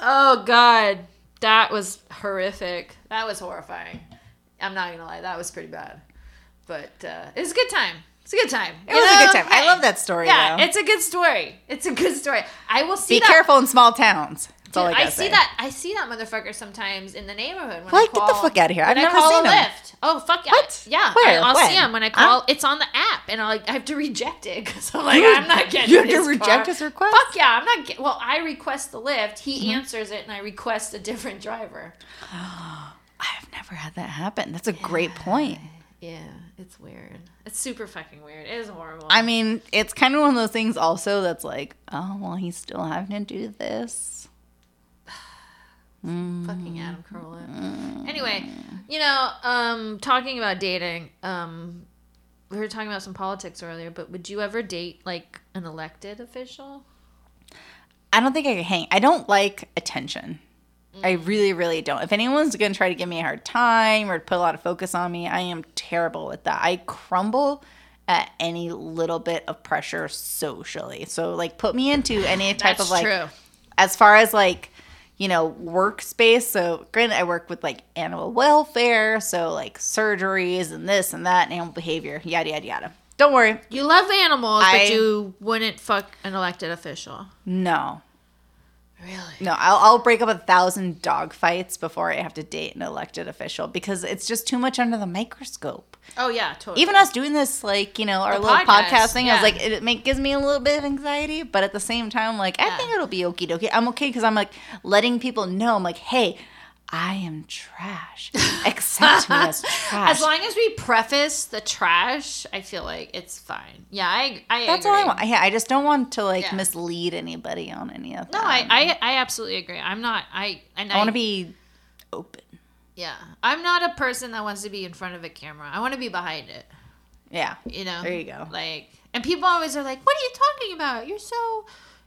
Oh God, that was horrific. That was horrifying. I'm not gonna lie, that was pretty bad. But uh, it was a good time. It's a good time. It was a good time. I love that story, Yeah, though. it's a good story. It's a good story. I will see Be that. careful in small towns. That's all I, I see say. that. I see that motherfucker sometimes in the neighborhood. When Like, I get the fuck out of here. I've never I call seen a him. Lyft. Oh fuck yeah! What? Yeah, Where? I, will see him when I call. It's on the app, and I like I have to reject it because I'm like You- I'm not getting. you have to reject car. his request? Mm-hmm. Fuck yeah! I'm not. Get, well, I request the Lyft. He answers it, and I request a different driver. I've never had that happen. That's a great point. Yeah, it's weird. It's super fucking weird. It is horrible. I mean, it's kind of one of those things also that's like, oh, well, he's still having to do this. Fucking Adam Carolla. Anyway, you know, um, talking about dating, um, we were talking about some politics earlier, but would you ever date like an elected official? I don't think I could hang. I don't like attention. I really, really don't. If anyone's gonna try to give me a hard time or put a lot of focus on me, I am terrible with that. I crumble at any little bit of pressure socially. So like put me into any type That's of like true. as far as like you know workspace. So granted i work with like animal welfare so like surgeries and this and that and animal behavior yada yada yada. Don't worry. You love animals, I- but you wouldn't fuck an elected official. no Really? no i'll, I'll break up a thousand dog fights before i have to date an elected official because it's just too much under the microscope Oh yeah, totally. even us doing this like you know our The little podcast, podcast thing i was like it, it gives me a little bit of anxiety but at the same time like i Yeah. think it'll be okie dokie i'm okay because i'm like letting people know i'm like hey i am trash accept me as trash as long as we preface the trash, I feel like it's fine. Yeah, I I that's agree. all i want yeah i just don't want to like Yeah. mislead anybody on any of that No, I, I I absolutely agree. I'm not. I and I want to be open Yeah, I'm not a person that wants to be in front of a camera. I want to be behind it. yeah You know. There you go. Like, and people always are like, "What are you talking about? You're so."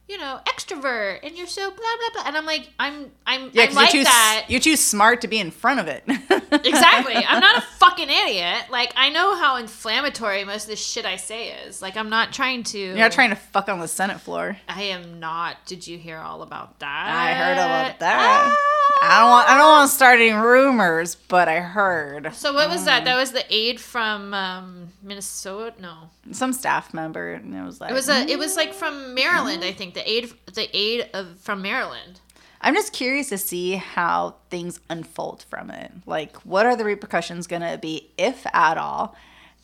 You know, extrovert, and you're so blah blah blah, and I'm like, I'm, I'm, yeah I'm like you're too that. you're too smart to be in front of it exactly. I'm not a fucking idiot. Like, I know how inflammatory most of the shit I say is. Like, I'm not trying to. you're not trying to fuck on the senate floor I am not. Did you hear all about that? I heard about that. I don't want. I don't want to start any rumors, but I heard So what was Mm. that? That was the aide from um, Minnesota. No, some staff member, and it was like, it was a. It was like from Maryland. I think the aid the aide of from Maryland. I'm just curious to see how things unfold from it. Like, what are the repercussions going to be, if at all?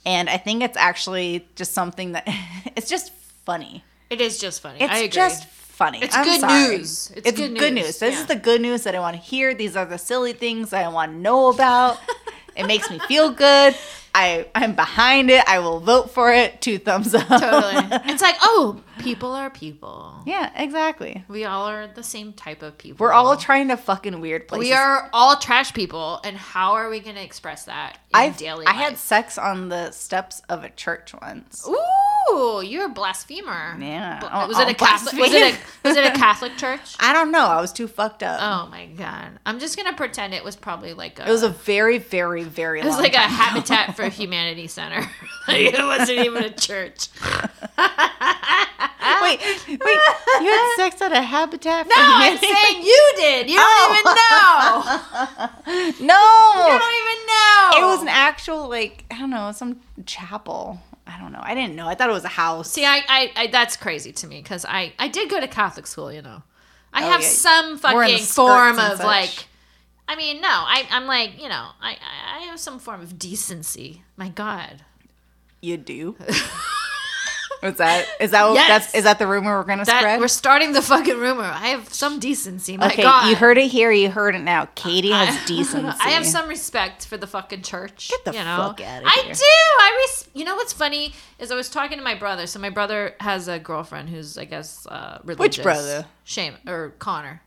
And I think it's actually just something that it's just funny. It is just funny. It's I agree. just funny. funny. It's I'm good sorry. news. It's It's, good good, news, news. This yeah. is the good news that I want to hear. These are the silly things I want to know about. it makes me feel good. I I'm behind it. I will vote for it. Two thumbs up. Totally. it's like, oh, people are people. yeah, exactly. We all are the same type of people. We're all trying to fucking weird places. We are all trash people, and how are we going to express that in I've, daily I life? had sex on the steps of a church once. Ooh, you're a blasphemer. Yeah. Oh, was it oh, a Catholic? Was it a was it a Catholic church? I don't know. I was too fucked up. Oh my god! I'm just gonna pretend it was probably like a. It was a very, very, very. It was like a ago. Habitat for Humanity center. like it wasn't even a church. Wait, wait. You had sex at a Habitat for No, I'm saying you did. You don't Oh. even know. no. You don't even know. It was an actual like I don't know some chapel. I don't know. I didn't know. I thought it was a house. See, I, I, I that's crazy to me because I, I did go to Catholic school. You know, I Oh, have yeah. some fucking form of like. I mean, no, I, I'm like, you know, I, I I have some form of decency. My God. you do. Is that is that Yes. that's is that the rumor we're gonna That spread? we're starting the fucking rumor. I have some decency. My okay, God. you heard it here. You heard it now. Katie has decency. I have some respect for the fucking church. Get the you know? fuck outta I here. I do. I res- You know what's funny is I was talking to my brother. So my brother has a girlfriend who's I guess uh, religious. brother? Shame or Connor.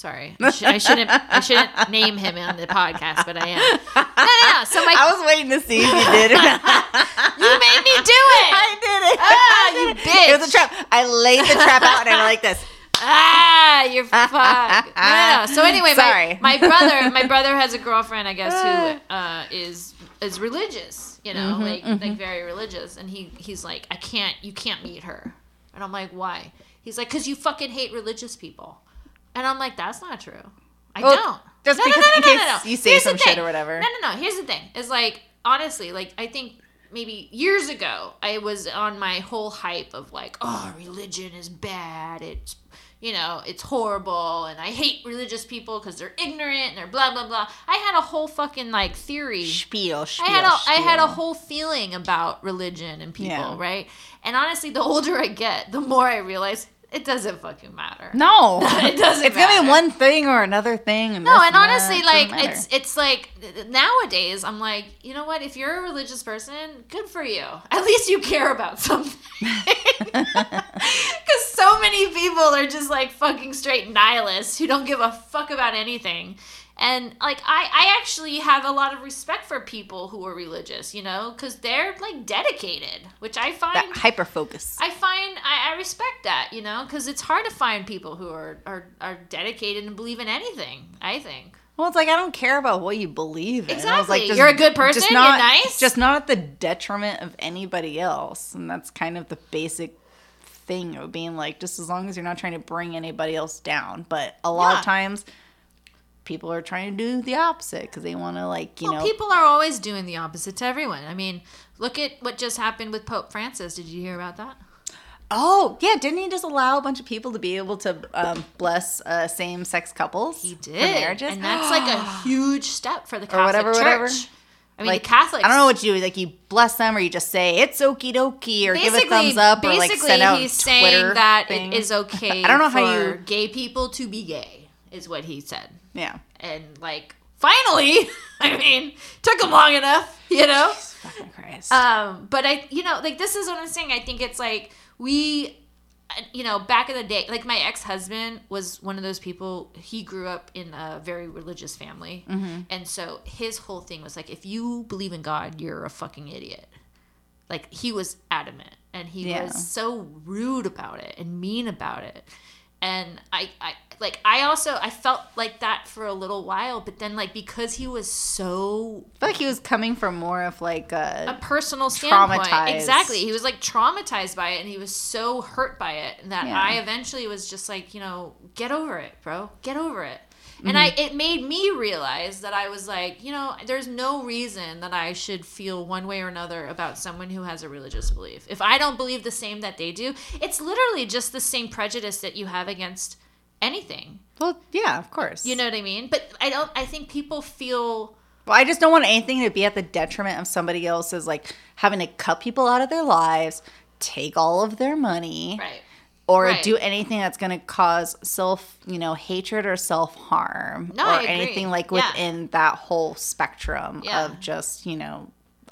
Sorry, I, sh- I shouldn't. I shouldn't name him on the podcast, but I am. No, no, no. So my I was waiting to see if you did it. you made me do it. I did it. Ah, did you it. bitch. It was a trap. I laid the trap out and I like this. Ah, you're fucked. No, no, no. So anyway, Sorry. my, my brother, my brother has a girlfriend, I guess, who uh, is is religious. You know, like like very religious, and he he's like, I can't, you can't meet her, and I'm like, why? He's like, cause you fucking hate religious people, and I'm like, that's not true. I Well, don't. just No, no, because no, no, no, case you say Here's some shit or whatever. No, no, no. Here's the thing. It's like honestly, like I think maybe years ago I was on my whole hype of like, oh, religion is bad. It's you know, it's horrible, and I hate religious people because they're ignorant and they're blah blah blah. I had a whole fucking like theory. Spiel, spiel, I had a I had a whole feeling about religion and people, Yeah. right? And honestly, the older I get, the more I realize it doesn't fucking matter. No, It doesn't It's gonna be one thing or another thing. And No, and honestly, like it's it's like nowadays, I'm like, you know what? If you're a religious person, good for you. At least you care about something. Because so many people are just like fucking straight nihilists who don't give a fuck about anything. And like I, I actually have a lot of respect for people who are religious, you know, because they're like dedicated, which I find that hyper focus. I find I, I respect that, you know, because it's hard to find people who are, are are dedicated and believe in anything. I think. Well, it's like I don't care about what you believe in. I was Exactly. like, You're a good person, Just you're not, nice. Just not at the detriment of anybody else, and that's kind of the basic thing of being like, just as long as you're not trying to bring anybody else down. But a lot Yeah. of times, people are trying to do the opposite because they want to, like, you well, know, people are always doing the opposite to everyone. I mean, look at what just happened with Pope Francis. Did you hear about that? oh yeah, didn't he just allow a bunch of people to be able to um, bless uh, same-sex couples? He did, marriages? and that's like a huge step for the Catholic whatever, Church. whatever. I mean, like the Catholics. I don't know what you do. Like you bless them, or you just say it's okie dokie, or give a thumbs up, or like send out he's Twitter saying that thing. it is okay. I don't know for how you. gay people to be gay. Is what he said. Yeah. and like finally i mean took him long enough you know Fucking Christ. um but i you know like this is what i'm saying i think it's like we you know back in the day like my ex-husband was one of those people he grew up in a very religious family Mm-hmm. and so his whole thing was like if you believe in god you're a fucking idiot like he was adamant and he Yeah. was so rude about it and mean about it and I, I like i also i felt like that for a little while but then like because he was so I feel like he was coming from more of like a a. personal standpoint exactly he was like traumatized by it and he was so hurt by it that Yeah. i eventually was just like you know get over it bro get over it and I Mm-hmm. it made me realize that I was like, you know, there's no reason that I should feel one way or another about someone who has a religious belief. If I don't believe the same that they do, it's literally just the same prejudice that you have against anything. Well, yeah, of course. You know what I mean? But I don't I think people feel Well, I just don't want anything to be at the detriment of somebody else's, like having to cut people out of their lives, take all of their money, right. or Right. do anything that's going to cause self, you know, hatred or self harm No, or anything like Yeah. within that whole spectrum Yeah. of just, you know,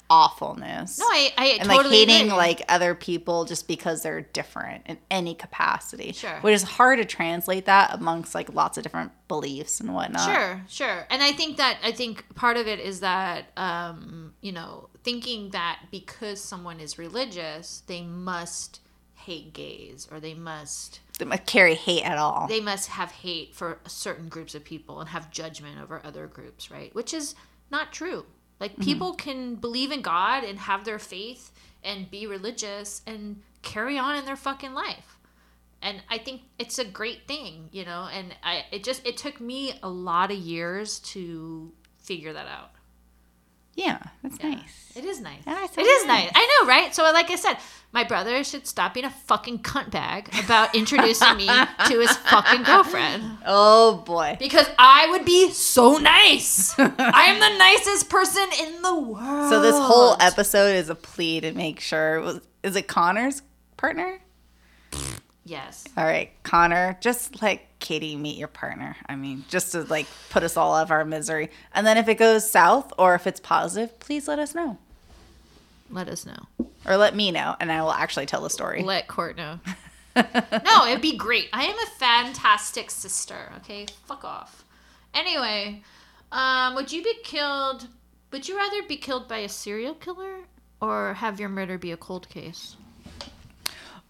awfulness. No, I, I and totally like hating agree. like other people just because they're different in any capacity. Sure. Which is hard to translate that amongst like lots of different beliefs and whatnot. Sure, sure. And I think that I think part of it is that um, you know, thinking that because someone is religious, they must hate gays or they must They might carry hate at all. they must have hate for certain groups of people and have judgment over other groups, right? Which is not true. Like mm-hmm. people can believe in God and have their faith and be religious and carry on in their fucking life. And I think it's a great thing, you know, and I it just it took me a lot of years to figure that out. Yeah, that's Yeah. nice. It is nice. That's it so nice. nice. I know, right? So, like I said, my brother should stop being a fucking cunt bag about introducing me to his fucking girlfriend. Oh boy. Because I would be so nice. I am the nicest person in the world. So this whole episode is a plea to make sure was is it Connor's partner? Yes. All right, Connor, just let Katie meet your partner. I mean, just to like put us all out of our misery. And then if it goes south or if it's positive, please let us know. Let us know. Or let me know and I will actually tell the story. Let Cort know. no, it'd be great. I am a fantastic sister. Okay, fuck off. Anyway, um, would you be killed? Would you rather be killed by a serial killer or have your murder be a cold case?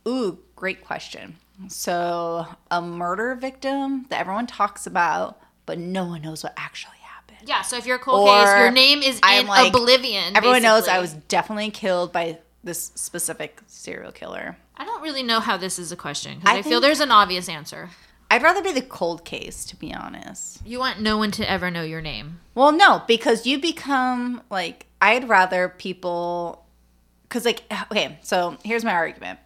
Ooh, great question. So, a murder victim that everyone talks about, but no one knows what actually happened. Yeah. So if you're a cold Or case, your name is I'm in like- oblivion. Everyone knows. I was definitely killed by this specific serial killer. I don't really know how this is a question because I I, feel there's an obvious answer. I'd rather be the cold case, to be honest. You want no one to ever know your name. Well, no, because you become like I'd rather people cuz like okay, so here's my argument.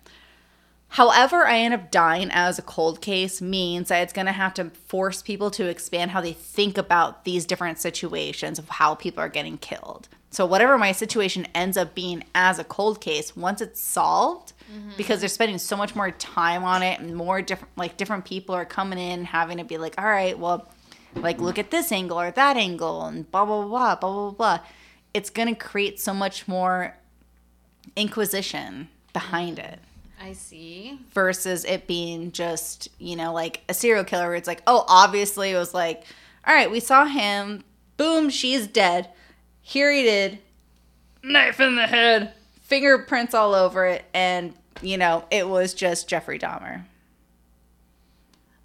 However, I end up dying as a cold case means that it's going to have to force people to expand how they think about these different situations of how people are getting killed. So whatever my situation ends up being as a cold case, once it's solved, mm-hmm. because they're spending so much more time on it and more different like different people are coming in having to be like, "All right, well, like look at this angle or that angle and blah blah blah blah blah blah it's going to create so much more inquisition behind it I see. versus it being just you know like a serial killer where it's like oh obviously it was like all right we saw him boom she's dead here he did knife in the head fingerprints all over it and you know it was just jeffrey dahmer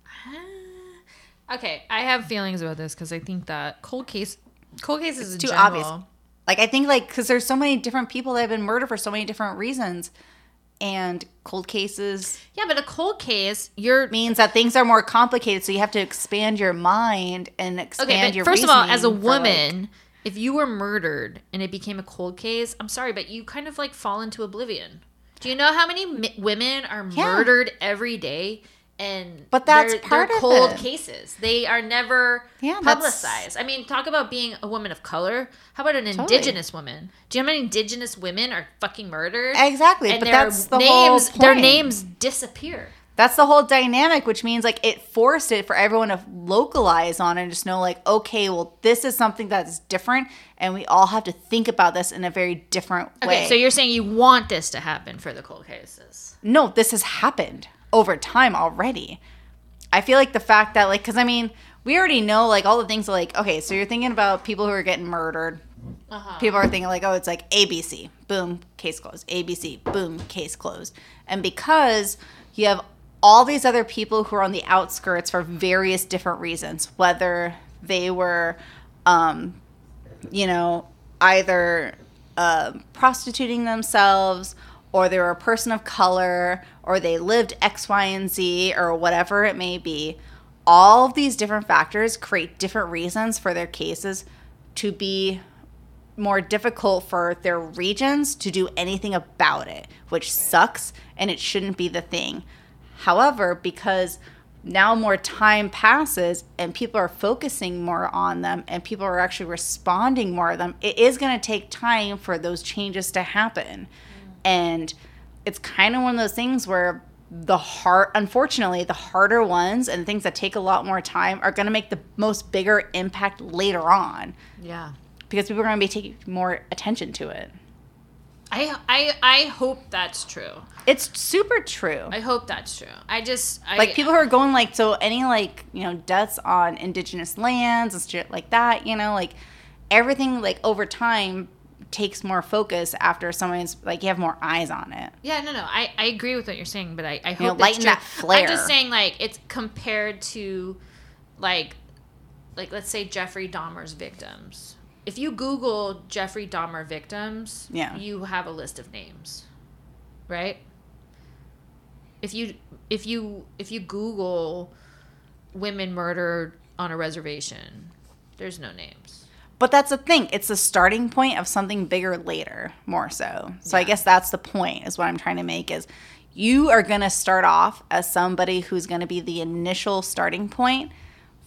ah. Okay, I have feelings about this because I think that cold case, cold cases in too general. obvious. Like I think like because there's so many different people that have been murdered for so many different reasons, and cold cases Yeah, but a cold case, you're means that things are more complicated. So you have to expand your mind and expand okay. But your. first of all, as a for, like- woman, if you were murdered and it became a cold case, I'm sorry, but you kind of like fall into oblivion. Do you know how many mi- women are Yeah. murdered every day? And But that's they're, part they're of cold it. cases. They are never Yeah, publicized. I mean, talk about being a woman of color. How about an indigenous woman? Do you know how many indigenous women are fucking murdered? Exactly, and but their that's the whole names. Their names disappear. That's the whole dynamic, which means like it forced it for everyone to localize on and just know like, okay, well, this is something that's different, and we all have to think about this in a very different way. Okay, so you're saying you want this to happen for the cold cases? no, this has happened over time already. I feel like the fact that like, because I mean, we already know like all the things like, okay, so you're thinking about people who are getting murdered. Uh-huh. People are thinking like, oh, it's like ABC, boom, case closed. ABC, boom, case closed. And because you have all these other people who are on the outskirts for various different reasons, whether they were, um, you know, either uh, prostituting themselves or they were a person of color or they lived X, Y, and Z or whatever it may be. All of these different factors create different reasons for their cases to be more difficult for their regions to do anything about it, which sucks and it shouldn't be the thing. However, because now more time passes and people are focusing more on them and people are actually responding more to them, it is going to take time for those changes to happen. And it's kind of one of those things where the hard unfortunately the harder ones and things that take a lot more time are going to make the most bigger impact later on Yeah. because people are going to be taking more attention to it I I I hope that's true. it's super true I hope that's true. I just I, like people who are going like so any like you know deaths on indigenous lands and shit like that you know like everything like over time takes more focus after someone's like you have more eyes on it Yeah, no, no. I, I agree with what you're saying, but I, I hope know, lighten that flare. I'm just saying, like, it's compared to, like, like let's say Jeffrey Dahmer's victims. If you Google Jeffrey Dahmer victims, Yeah. you have a list of names, right? If you if you if you Google women murdered on a reservation, there's no names. But that's the thing. It's the starting point of something bigger later, more so. So I guess that's the point is what I'm trying to make is you are going to start off as somebody who's going to be the initial starting point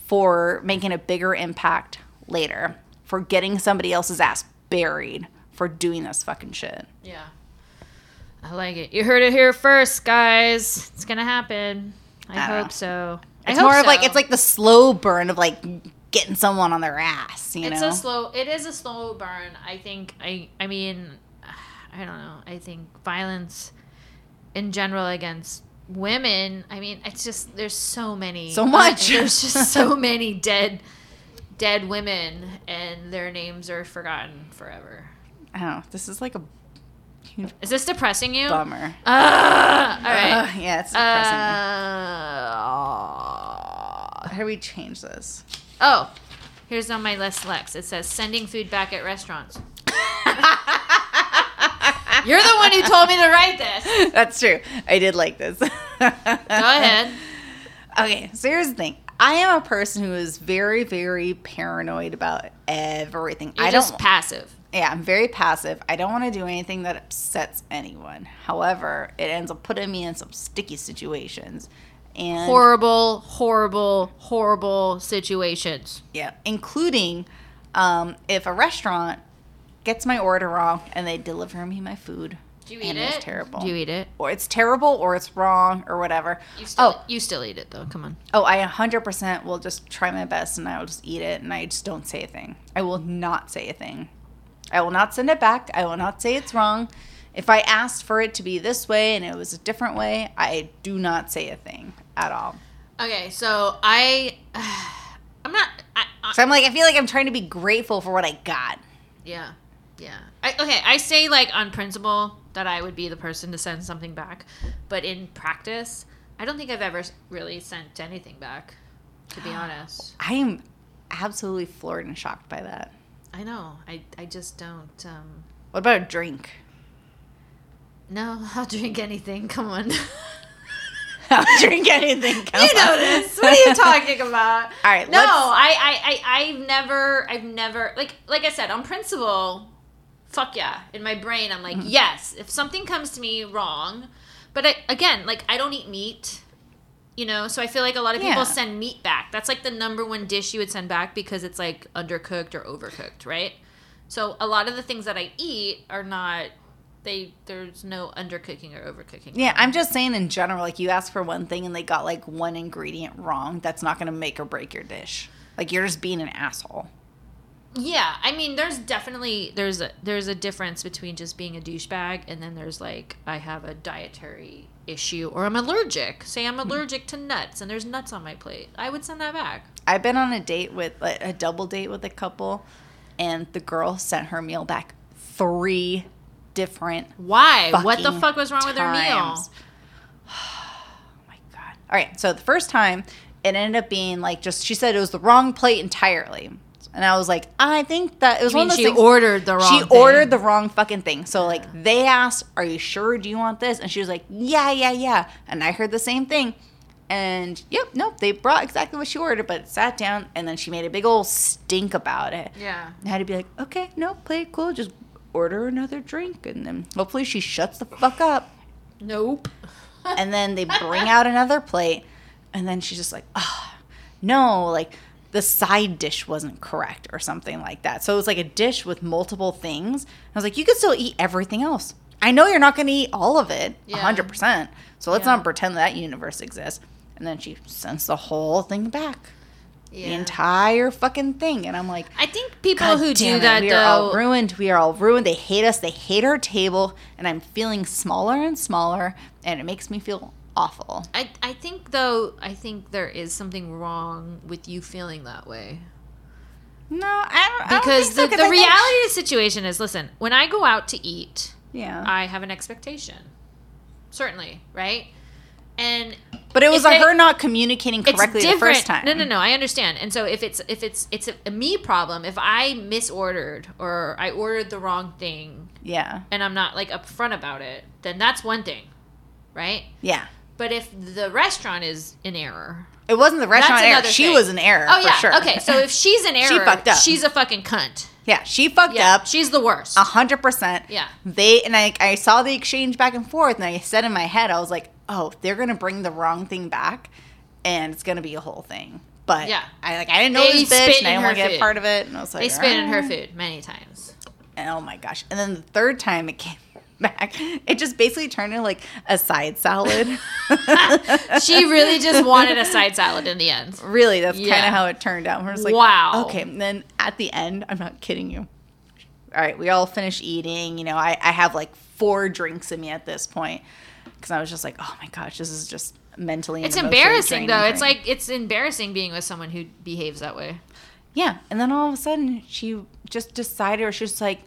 for making a bigger impact later, for getting somebody else's ass buried for doing this fucking shit. Yeah. I like it. You heard it here first, guys. It's gonna happen. I, I hope know. so. It's more of like it's like the slow burn of like getting someone on their ass, you it's know. It's a slow. It is a slow burn. I think. I. I mean, I don't know. I think violence, in general, against women. I mean, it's just there's so many. So much. there's just so many dead, dead women, and their names are forgotten forever. Know. This is like a Is this depressing you? bummer. Ah, all right. Ugh, yeah, it's depressing. Uh, How do we change this? Oh, here's on my list, Lex. It says sending food back at restaurants. You're the one who told me to write this. That's true. I did like this. Go ahead. Okay, so here's the thing. I am a person who is very, very paranoid about everything. You're I just don't. passive. yeah, I'm very passive. I don't want to do anything that upsets anyone. However, it ends up putting me in some sticky situations, and Horrible, horrible, horrible situations. yeah, including um, if a restaurant gets my order wrong and they deliver me my food. Do you eat it? It's terrible. Do you eat it? or it's terrible, or it's wrong, or whatever. You still, oh, you still eat it though. Come on. Oh, I 100% will just try my best and I will just eat it and I just don't say a thing. I will not say a thing. I will not send it back. I will not say it's wrong. If I asked for it to be this way and it was a different way, I do not say a thing at all. Okay, so I, I'm not. I, I, So I'm like, I feel like I'm trying to be grateful for what I got. Yeah. Yeah. I, okay, I say like on principle that I would be the person to send something back, but in practice, I don't think I've ever really sent anything back, to be honest. I am absolutely floored and shocked by that. I know. I, I just don't. Um, What about a drink? No, I'll drink anything. Come on. I'll drink anything. come you know on. this. What are you talking about? All right, No, I, I, I, I've never, I've never, like, like I said, on principle, fuck yeah. In my brain, I'm like, Mm-hmm. yes. If something comes to me wrong, but I, again, like, I don't eat meat, you know, so I feel like a lot of people Yeah. send meat back. That's like the number one dish you would send back because it's like undercooked or overcooked, right? So a lot of the things that I eat are not. They there's no undercooking or overcooking. Yeah, I'm just saying in general, like you ask for one thing and they got like one ingredient wrong, that's not going to make or break your dish. Like you're just being an asshole. Yeah, I mean, there's definitely there's a there's a difference between just being a douchebag and then there's like I have a dietary issue or I'm allergic. Say I'm mm-hmm. allergic to nuts and there's nuts on my plate. I would send that back. I've been on a date with like, a double date with a couple, and the girl sent her meal back three different. Why? What the fuck was wrong with their meal? Oh my god! All right, so the first time it ended up being like just she said it was the wrong plate entirely, and I was like, I think that it was I one of those she things- ordered the wrong. she thing. ordered the wrong fucking thing. So like they asked, "Are you sure? Do you want this?" And she was like, "Yeah, yeah, yeah." And I heard the same thing. And yep, nope, they brought exactly what she ordered, but sat down and then she made a big old stink about it. Yeah. And I had to be like, "Okay, no, play it cool. Just order another drink, and then hopefully she shuts the fuck up." Nope. and then they bring out another plate and then she's just like oh no like the side dish wasn't correct or something like that so it was like a dish with multiple things i was like you could still eat everything else I know you're not going to eat all of it, Yeah. 100%. So let's Yeah. not pretend that universe exists. And then she sends the whole thing back. The entire fucking thing. And I'm like, I think people God who do it, that we are all ruined. We are all ruined. They hate us. They hate our table. And I'm feeling smaller and smaller. And it makes me feel awful. I, I think though I think there is something wrong with you feeling that way. No, I don't. I don't because so, the, the I think reality of the situation is listen when i go out to eat yeah. i have an expectation certainly right and but it was a her not communicating correctly the first time. no no no i understand and so if it's if it's it's a, a me problem if i misordered or i ordered the wrong thing Yeah. and i'm not like upfront about it then that's one thing right Yeah. but if the restaurant is in error It wasn't the restaurant error. another She thing. was in error. oh for yeah sure. okay so if she's in error she fucked up. she's a fucking cunt Yeah, she fucked yeah up. she's the worst A hundred percent. Yeah. They and I, I saw the exchange back and forth, and I said in my head, I was like, "Oh, they're gonna bring the wrong thing back, and it's gonna be a whole thing." But Yeah. I like I didn't know They this bitch, and I didn't want to get part of it. And I was like, they spit in her "Ah." food many times And oh my gosh! And then the third time it came back, it just basically turned into like a side salad. she really just wanted a side salad in the end. really, that's kind of how it turned out. We're just like, Wow. Okay, and then at the end, I'm not kidding you. All right, we all finish eating. You know, I, I have like four drinks in me at this point because I was just like, oh my gosh, this is just mentally. It's embarrassing though. It's like it's embarrassing being with someone who behaves that way. yeah, and then all of a sudden she just decided, or she's like,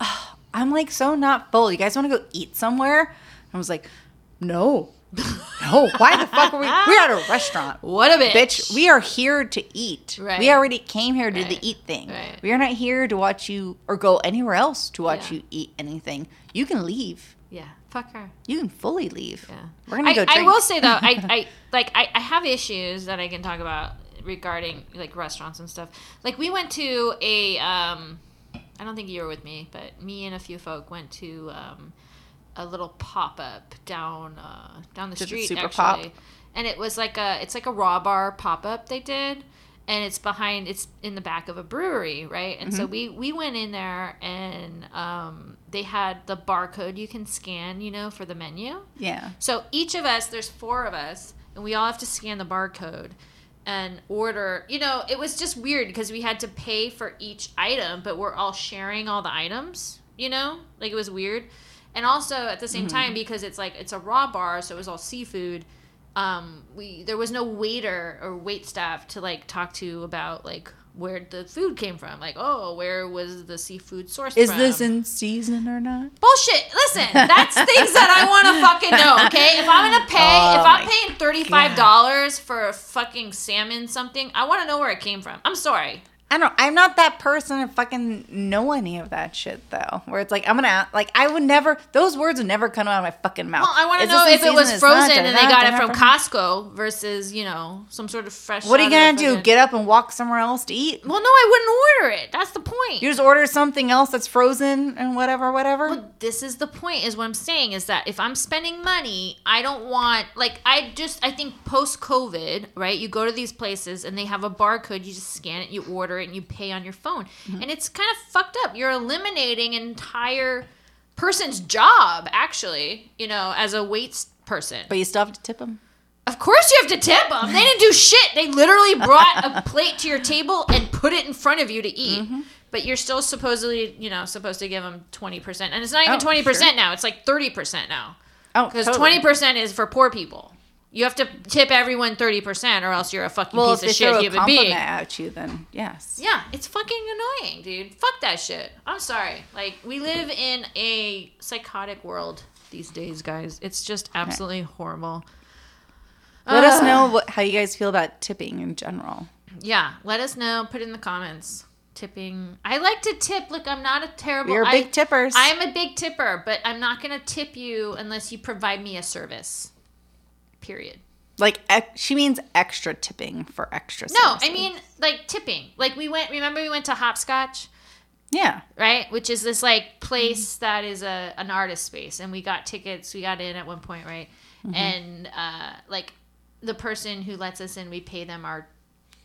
oh, I'm like so not full. You guys want to go eat somewhere? I was like, no, no. Why the fuck are we? We're at a restaurant. What a bitch. Bitch, we are here to eat. Right. We already came here to do the eat thing. Right. We are not here to watch you or go anywhere else to watch Yeah. you eat anything. You can leave. Fuck her. You can fully leave. Yeah. We're gonna I, go I will say though, I, I like I, I have issues that I can talk about regarding like restaurants and stuff. Like we went to a um I don't think you were with me, but me and a few folk went to um a little pop up down uh down the Did street super actually. pop? And it was like a it's like a raw bar pop up they did. And it's behind it's in the back of a brewery, right? And Mm-hmm. so we we went in there and um they had the barcode you can scan, you know, for the menu. yeah. So each of us, there's four of us, and we all have to scan the barcode and order. You know, it was just weird because we had to pay for each item, but we're all sharing all the items. You know, like it was weird. And also at the same time, because it's like it's a raw bar, so it was all seafood. Um, we there was no waiter or wait staff to like talk to about like where the food came from. Like, oh, where was the seafood source? Is from? this in season or not? Bullshit. Listen, that's things that I want to fucking know, okay? If I'm going to pay, Oh if I'm paying $35 for a fucking salmon something, I want to know where it came from. I'm sorry. I don't. I'm not that person to fucking know any of that shit though. Where it's like I'm gonna like I would never. Those words would never come out of my fucking mouth. Well, I want to know if it was season? It's not? frozen and they got it from. Costco versus, you know, some sort of fresh What are you gonna do? Get up and walk somewhere else to eat? Well, no, I wouldn't order it. That's the point. You just order something else that's frozen and whatever, whatever. Well, this is the point is what i'm saying is that if i'm spending money i don't want like i just i think post covid right you go to these places and they have a barcode you just scan it you order it and you pay on your phone Mm-hmm. and it's kind of fucked up you're eliminating an entire person's job actually you know as a wait person but you still have to tip them. of course you have to tip them they didn't do shit they literally brought a plate to your table and put it in front of you to eat Mm-hmm. but you're still supposedly you know supposed to give them 20% and it's not even Oh, 20% sure. now it's like 30% now Oh, because totally. 20% is for poor people you have to tip everyone 30% or else you're a fucking Well, piece of shit human being at you, then yes. yeah it's fucking annoying dude fuck that shit i'm sorry like we live in a psychotic world these days guys it's just absolutely horrible Let us know what, how you guys feel about tipping in general. Yeah, let us know. Put in the comments. Tipping. I like to tip. Look, I'm not a terrible. I- big tippers. I'm a big tipper, but I'm not going to tip you unless you provide me a service. Period. like ec- she means extra tipping for extra. No, I mean like tipping. Like we went. Remember we went to Hopscotch, yeah. right? Which is this like place that is a an artist space, and we got tickets. We got in at one point, right? Mm-hmm. And uh, like the person who lets us in, we pay them our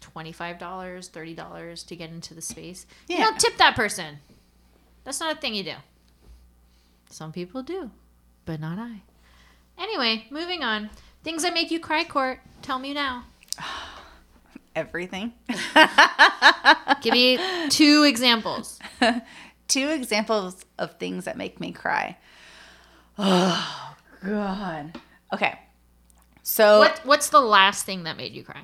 twenty five dollars, thirty dollars to get into the space. You Yeah. don't tip that person. That's not a thing you do. Some people do, but not I. Anyway, moving on. Things that make you cry, Cort. Tell me now. Everything. Give me two examples. Two examples of things that make me cry. Oh God. Okay. So What What's the last thing that made you cry?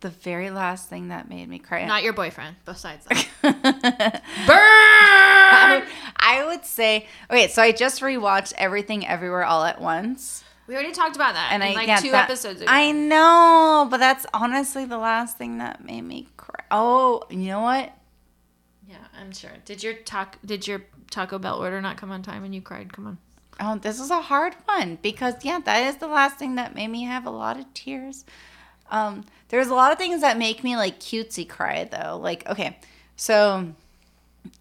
the very last thing that made me cry. Not your boyfriend. Besides that, burn. I would say okay, so I just rewatched Everything Everywhere All at Once. We already talked about that And in I like yeah, two that- episodes ago. I know, but that's honestly the last thing that made me cry. Oh, you know what? yeah, I'm sure. Did your taco Did your Taco Bell order not come on time and you cried? Come on. Oh, this is a hard one because yeah, that is the last thing that made me have a lot of tears. Um, there's a lot of things that make me like cutesy cry though. Like okay, so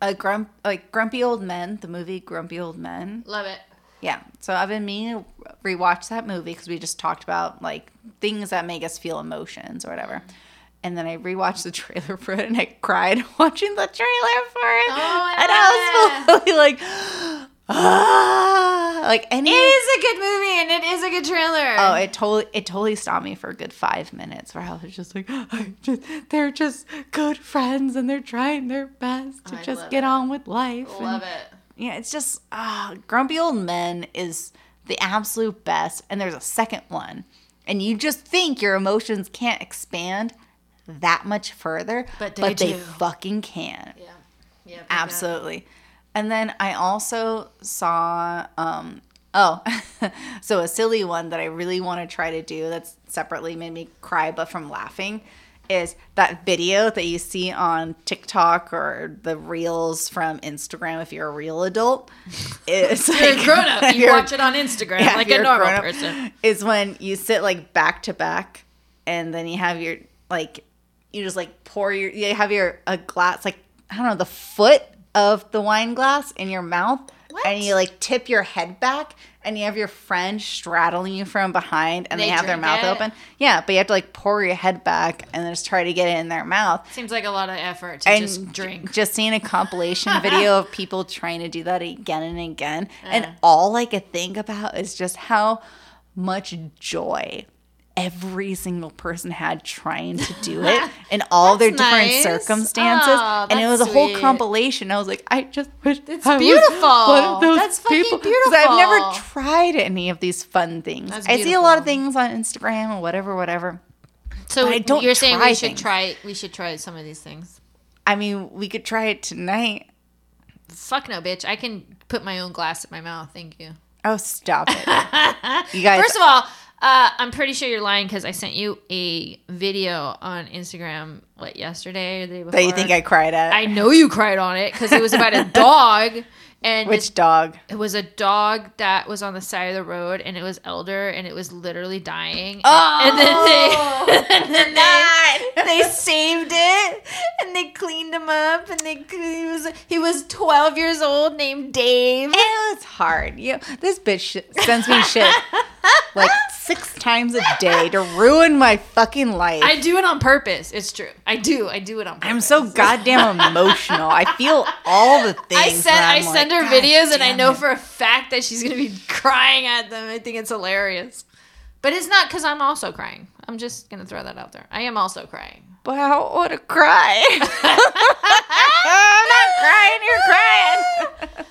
a grump like Grumpy Old Men, the movie Grumpy Old Men. Love it. Yeah, so I've been meaning to rewatch that movie because we just talked about like things that make us feel emotions or whatever. And then I rewatched the trailer for it and I cried watching the trailer for it. Oh, and I was fully like, ah, like any. It is a good movie and it is a good trailer. Oh, it totally it totally stopped me for a good five minutes where I was just like, just, they're just good friends and they're trying their best to just get it. on with life. and- love it. Yeah, it's just ah, Grumpy Old Men is the absolute best, and there's a second one, and you just think your emotions can't expand that much further, But they do. fucking can. Yeah. Yeah. Absolutely. And then I also saw um oh so a silly one that I really want to try to do that's separately made me cry but from laughing is that video that you see on TikTok or the reels from Instagram if you're a real adult is You're a grown up. You watch it on Instagram yeah, like a normal grown-up, person. is when you sit like back to back and then you have your like you just like pour your you have your a glass like I don't know the foot of the wine glass in your mouth What? and you like tip your head back and you have your friend straddling you from behind and they, They have their mouth it? open. Yeah, but you have to like pour your head back and then just try to get it in their mouth. Seems like a lot of effort to And just drink. just seeing a compilation video of people trying to do that again and again. And Uh. all I could think about is just how much joy every single person had trying to do it in all their different nice. circumstances. Aw, and it was a whole compilation. I was like, I just wish It's I beautiful. one of those That's fucking people. 'Cause I've never tried any of these fun things. I see a lot of things on Instagram or whatever, whatever. So I don't you're saying we should things. try we should try some of these things. I mean, we could try it tonight. Fuck no, bitch. I can put my own glass in my mouth. Thank you. Oh, stop it. you guys First of all, uh, I'm pretty sure you're lying because I sent you a video on Instagram what yesterday or the day before. that you think I cried at. I know you cried on it because it was about a dog and Which this- dog? it was a dog that was on the side of the road and it was elder and it was literally dying. Oh, and then they, and then they, they saved it and they cleaned him up and they he was he was 12 years old named Dave. It was hard. You, this bitch sends me shit like six times a day to ruin my fucking life. I do it on purpose. It's true. I do. I do it on purpose. I'm so goddamn emotional. I feel all the things. I said. I I'm send like, her "God videos and I know it." for a fact that she's gonna be crying at them. I think it's hilarious. But it's not because I'm also crying. I'm just gonna throw that out there. I am also crying. Don't want to cry. I'm not crying. You're crying.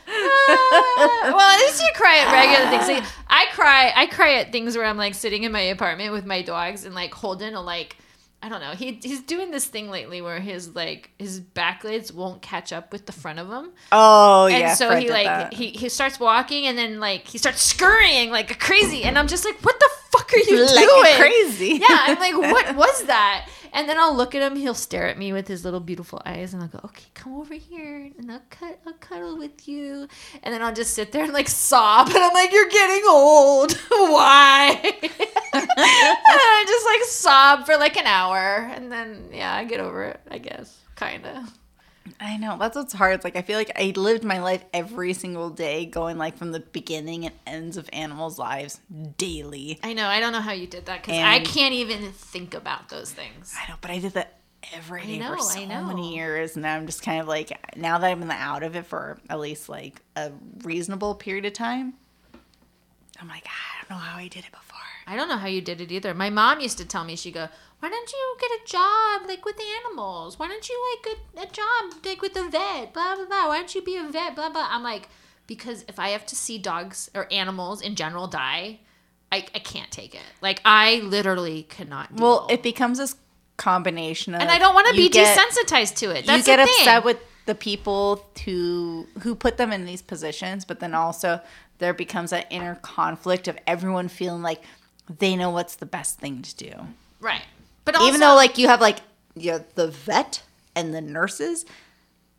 well, at least you cry at regular things. See, I cry. I cry at things where I'm like sitting in my apartment with my dogs and like holding a like. I don't know. He he's doing this thing lately where his like his back legs won't catch up with the front of him. Oh and yeah. so Fred he like that. he, he starts walking and then like he starts scurrying like a crazy and i'm just like what the fuck are you Like doing crazy. yeah i'm like what was that and then i'll look at him he'll stare at me with his little beautiful eyes and i'll go okay come over here and i'll cut i'll cuddle with you and then i'll just sit there and like sob and i'm like you're getting old why and i just like sob for like an hour and then yeah i get over it i guess kind of I know that's what's hard. It's like I feel like I lived my life every single day, going like from the beginning and ends of animals' lives daily. I know. I don't know how you did that because I can't even think about those things. I know, but I did that every I know, for so many years, and I'm just kind of like, now that I'm in the out of it for at least like a reasonable period of time, I'm like, ah, I don't know how I did it before. I don't know how you did it either. My mom used to tell me, she'd go, why don't you get a job like with the animals? Why don't you like get a job like with the vet? Blah blah blah. Why don't you be a vet? Blah blah. I'm like, because if I have to see dogs or animals in general die, I, I can't take it. Like I literally cannot. Deal. Well, it becomes this combination of, and I don't want to be get- desensitized to it. That's you get upset with the people who who put them in these positions, but then also there becomes that inner conflict of everyone feeling like they know what's the best thing to do. right. But also, Even though like you have like you know, the vet and the nurses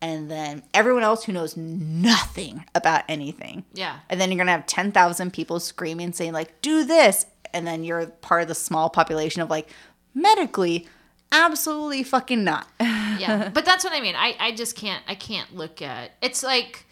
and then everyone else who knows nothing about anything. yeah, And then you're gonna have ten thousand people screaming saying like, do this and then you're part of the small population of like medically absolutely fucking not. yeah but that's what i mean i i just can't i can't look at it's like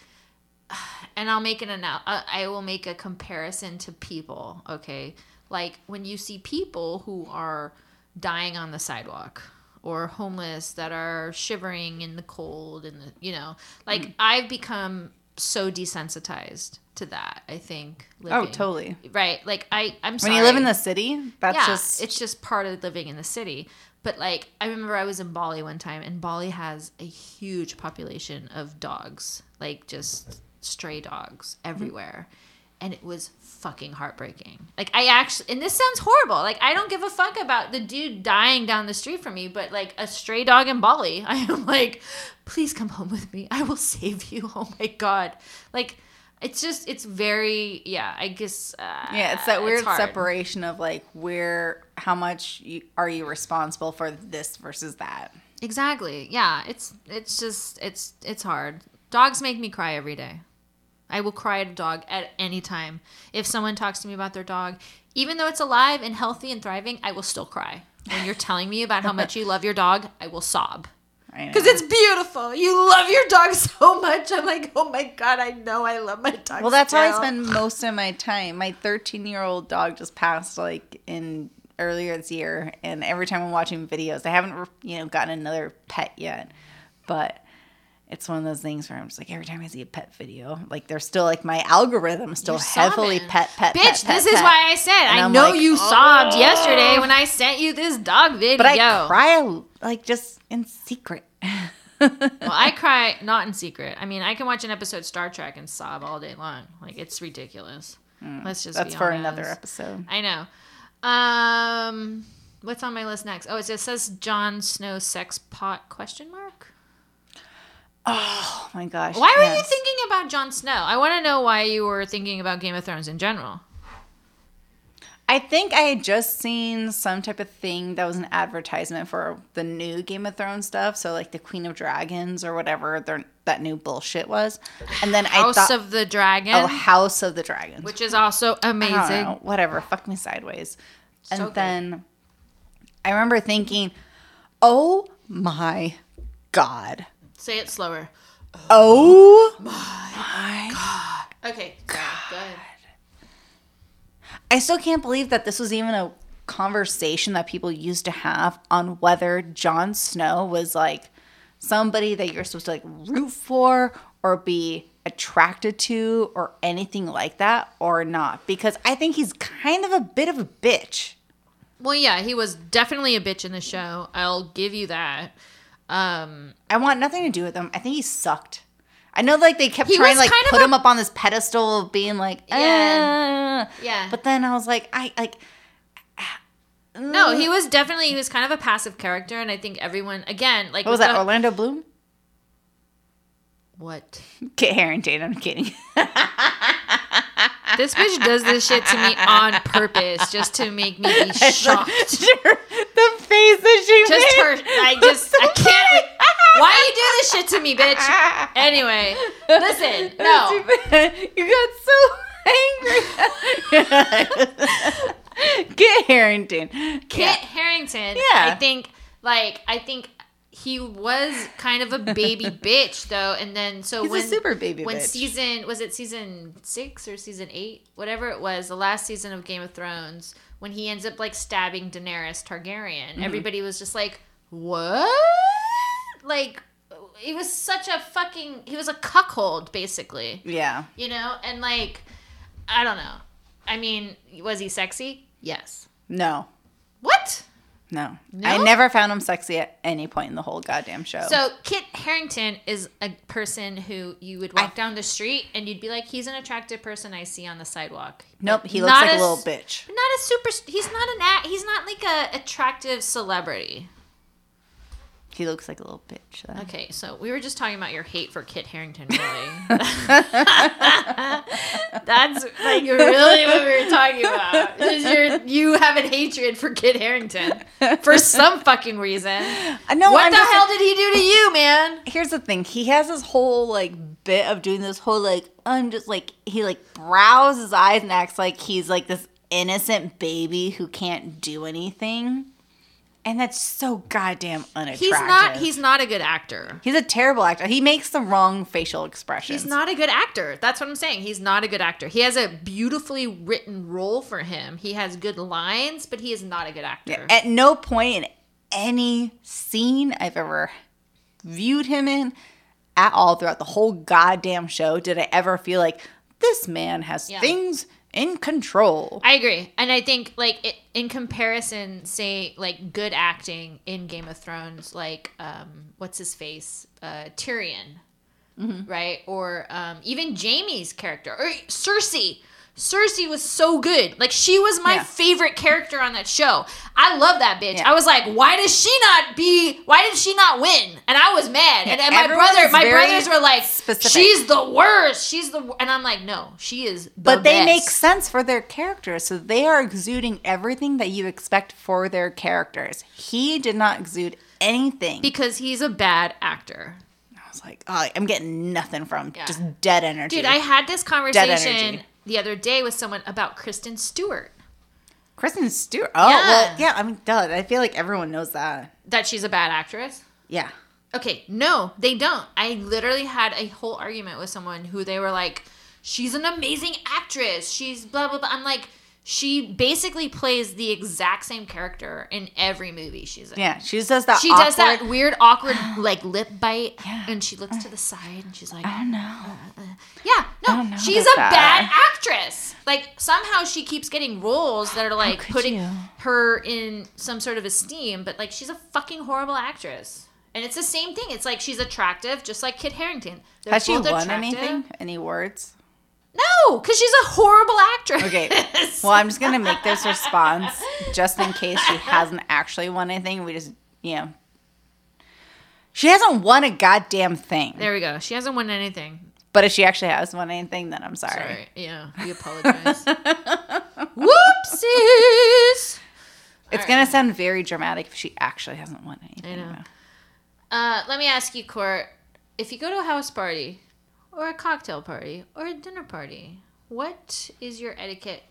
and i'll make an uh, i will make a comparison to people okay like when you see people who are dying on the sidewalk or homeless that are shivering in the cold and the you know like Mm. i've become so desensitized to that i think Oh, totally. right like i i'm When you live in the city, that's yeah, just it's just part of living in the city. But like I remember I was in Bali one time and Bali has a huge population of dogs, like just stray dogs everywhere. And it was fucking heartbreaking. Like I actually and this sounds horrible. Like I don't give a fuck about the dude dying down the street from me, but like a stray dog in Bali, I am like, please come home with me. I will save you. Oh my god. Like it's just it's very yeah, I guess uh, yeah, it's that weird hard. separation of like where how much you, are you responsible for this versus that. Exactly. Yeah, it's it's just it's it's hard. Dogs make me cry every day. I will cry at a dog at any time. If someone talks to me about their dog, even though it's alive and healthy and thriving, I will still cry. When you're telling me about how much you love your dog, I will sob. Because it's beautiful. You love your dog so much. I'm like, oh my God, I know I love my dog. well, that's how I spend most of my time. My 13 year old dog just passed like in earlier this year, and every time I'm watching videos, I haven't you know gotten another pet yet, but it's one of those things where I'm just like every time I see a pet video, like they're still like my algorithm still You're heavily sobbing. pet pet Bitch, pet, pet, this is pet. why I said I I'm know like, you sobbed "Oh." yesterday when I sent you this dog video. But I cry like just in secret. Well, I cry not in secret. I mean, I can watch an episode of Star Trek and sob all day long. Like it's ridiculous. Let's just. That's for another episode. I know. Um, what's on my list next? Oh, it just says Jon Snow sex pot question mark. Oh my gosh. Why were you thinking about Jon Snow? I want to know why you were thinking about Game of Thrones in general. I think I had just seen some type of thing that was an advertisement for the new Game of Thrones stuff. So like the Queen of Dragons or whatever their, that new bullshit was. And then I House of the Dragon, oh, House of the Dragons. which is also amazing. know, whatever. Fuck me sideways. And So good. then I remember thinking, oh my God. Say it slower. Oh my god. Okay, God. good. I still can't believe that this was even a conversation that people used to have on whether Jon Snow was like somebody that you're supposed to like root for or be attracted to or anything like that or not because I think he's kind of a bit of a bitch. Well, yeah, he was definitely a bitch in the show. I'll give you that. Um, I want nothing to do with him. I think he sucked. I know like they kept He trying to was like kind of put a- him up on this pedestal of being like Yeah. "Ah." Yeah. But then I was like I like no, he was definitely he was kind of a passive character, and I think everyone again like what was with that the- Orlando Bloom? What? Kit Harington. I'm kidding. This bitch does this shit to me on purpose, just to make me be shocked. the face that she Just made. her, I just, I can't. Why you do this shit to me, bitch? Anyway, listen, no. you got so angry. Kit Harington. Kit Harington, Yeah. I think, like, I think he was kind of a baby bitch, though. And then, so He's a when super baby when bitch. season was it season six or season eight, whatever it was, the last season of Game of Thrones, when he ends up like stabbing Daenerys Targaryen, Mm-hmm. everybody was just like, what? Like, he was such a fucking. He was a cuckold, basically. Yeah. You know, and like, I don't know. I mean, was he sexy? Yes. No. What? No. No? I never found him sexy at any point in the whole goddamn show. So Kit Harington is a person who you would walk down the street and you'd be like, he's an attractive person I see on the sidewalk. nope, he looks like a, little bitch. Not a super. He's not an. He's not like a attractive celebrity. He looks like a little bitch. Though. Okay, so we were just talking about your hate for Kit Harington, really. That's like really what we were talking about. Is you're, you have a hatred for Kit Harington for some fucking reason. I know. what I'm the just- hell did he do to you, man? Here's the thing. He has this whole like bit of doing this whole like I'm just like he like brows his eyes and acts like he's like this innocent baby who can't do anything. And that's so goddamn unattractive. He's not. He's not a good actor. He's a terrible actor. He makes the wrong facial expressions. He's not a good actor. That's what I'm saying. He's not a good actor. He has a beautifully written role for him. He has good lines, but he is not a good actor. At no point in any scene I've ever viewed him in at all throughout the whole goddamn show did I ever feel like this man has Yeah. things in control. I agree, and I think like it, in comparison, say like good acting in Game of Thrones, like um, what's his face, uh, Tyrion, Mm-hmm. right, or um, even Jaime's character or Cersei. Cersei was so good. Like she was my Yeah. favorite character on that show. I love that bitch. Yeah. I was like, why does she not be? Why did she not win? And I was mad. and, and my brother, my brothers were like, specific. she's the worst. She's the. wor-" And I'm like, no, she is. The but they make sense for their characters. So they are exuding everything that you expect for their characters. He did not exude anything. because he's a bad actor. I was like, oh, I'm getting nothing from Yeah. just dead energy. Dude, I had this conversation. The other day with someone about Kristen Stewart. Kristen Stewart. Oh, Yeah. well, yeah. I mean, duh. I feel like everyone knows that. That she's a bad actress. Yeah. Okay, no, they don't. I literally had a whole argument with someone who they were like, she's an amazing actress. She's blah, blah, blah. I'm like, she basically plays the exact same character in every movie she's in. Yeah. She does that. She does that weird, awkward, like lip bite, Yeah. and she looks to the uh, side and she's like, I don't know. Uh, uh, yeah, I don't no, know she's a that. bad actress. Like somehow she keeps getting roles that are like putting you? her in some sort of esteem, but like she's a fucking horrible actress. And it's the same thing. It's like she's attractive, just like Kit Harington. They're Has she won attractive. anything? Any words? No, because she's a horrible actress. Okay. Well, I'm just gonna make this response just in case she hasn't actually won anything. We just, you know, she hasn't won a goddamn thing. there we go. She hasn't won anything. But if she actually has won anything, then I'm sorry. Sorry. Yeah, we apologize. Whoopsies. It's gonna sound very dramatic if she actually hasn't won anything. I know. though. Uh, let me ask you, Cort. If you go to a house party, or a cocktail party, or a dinner party, what is your etiquette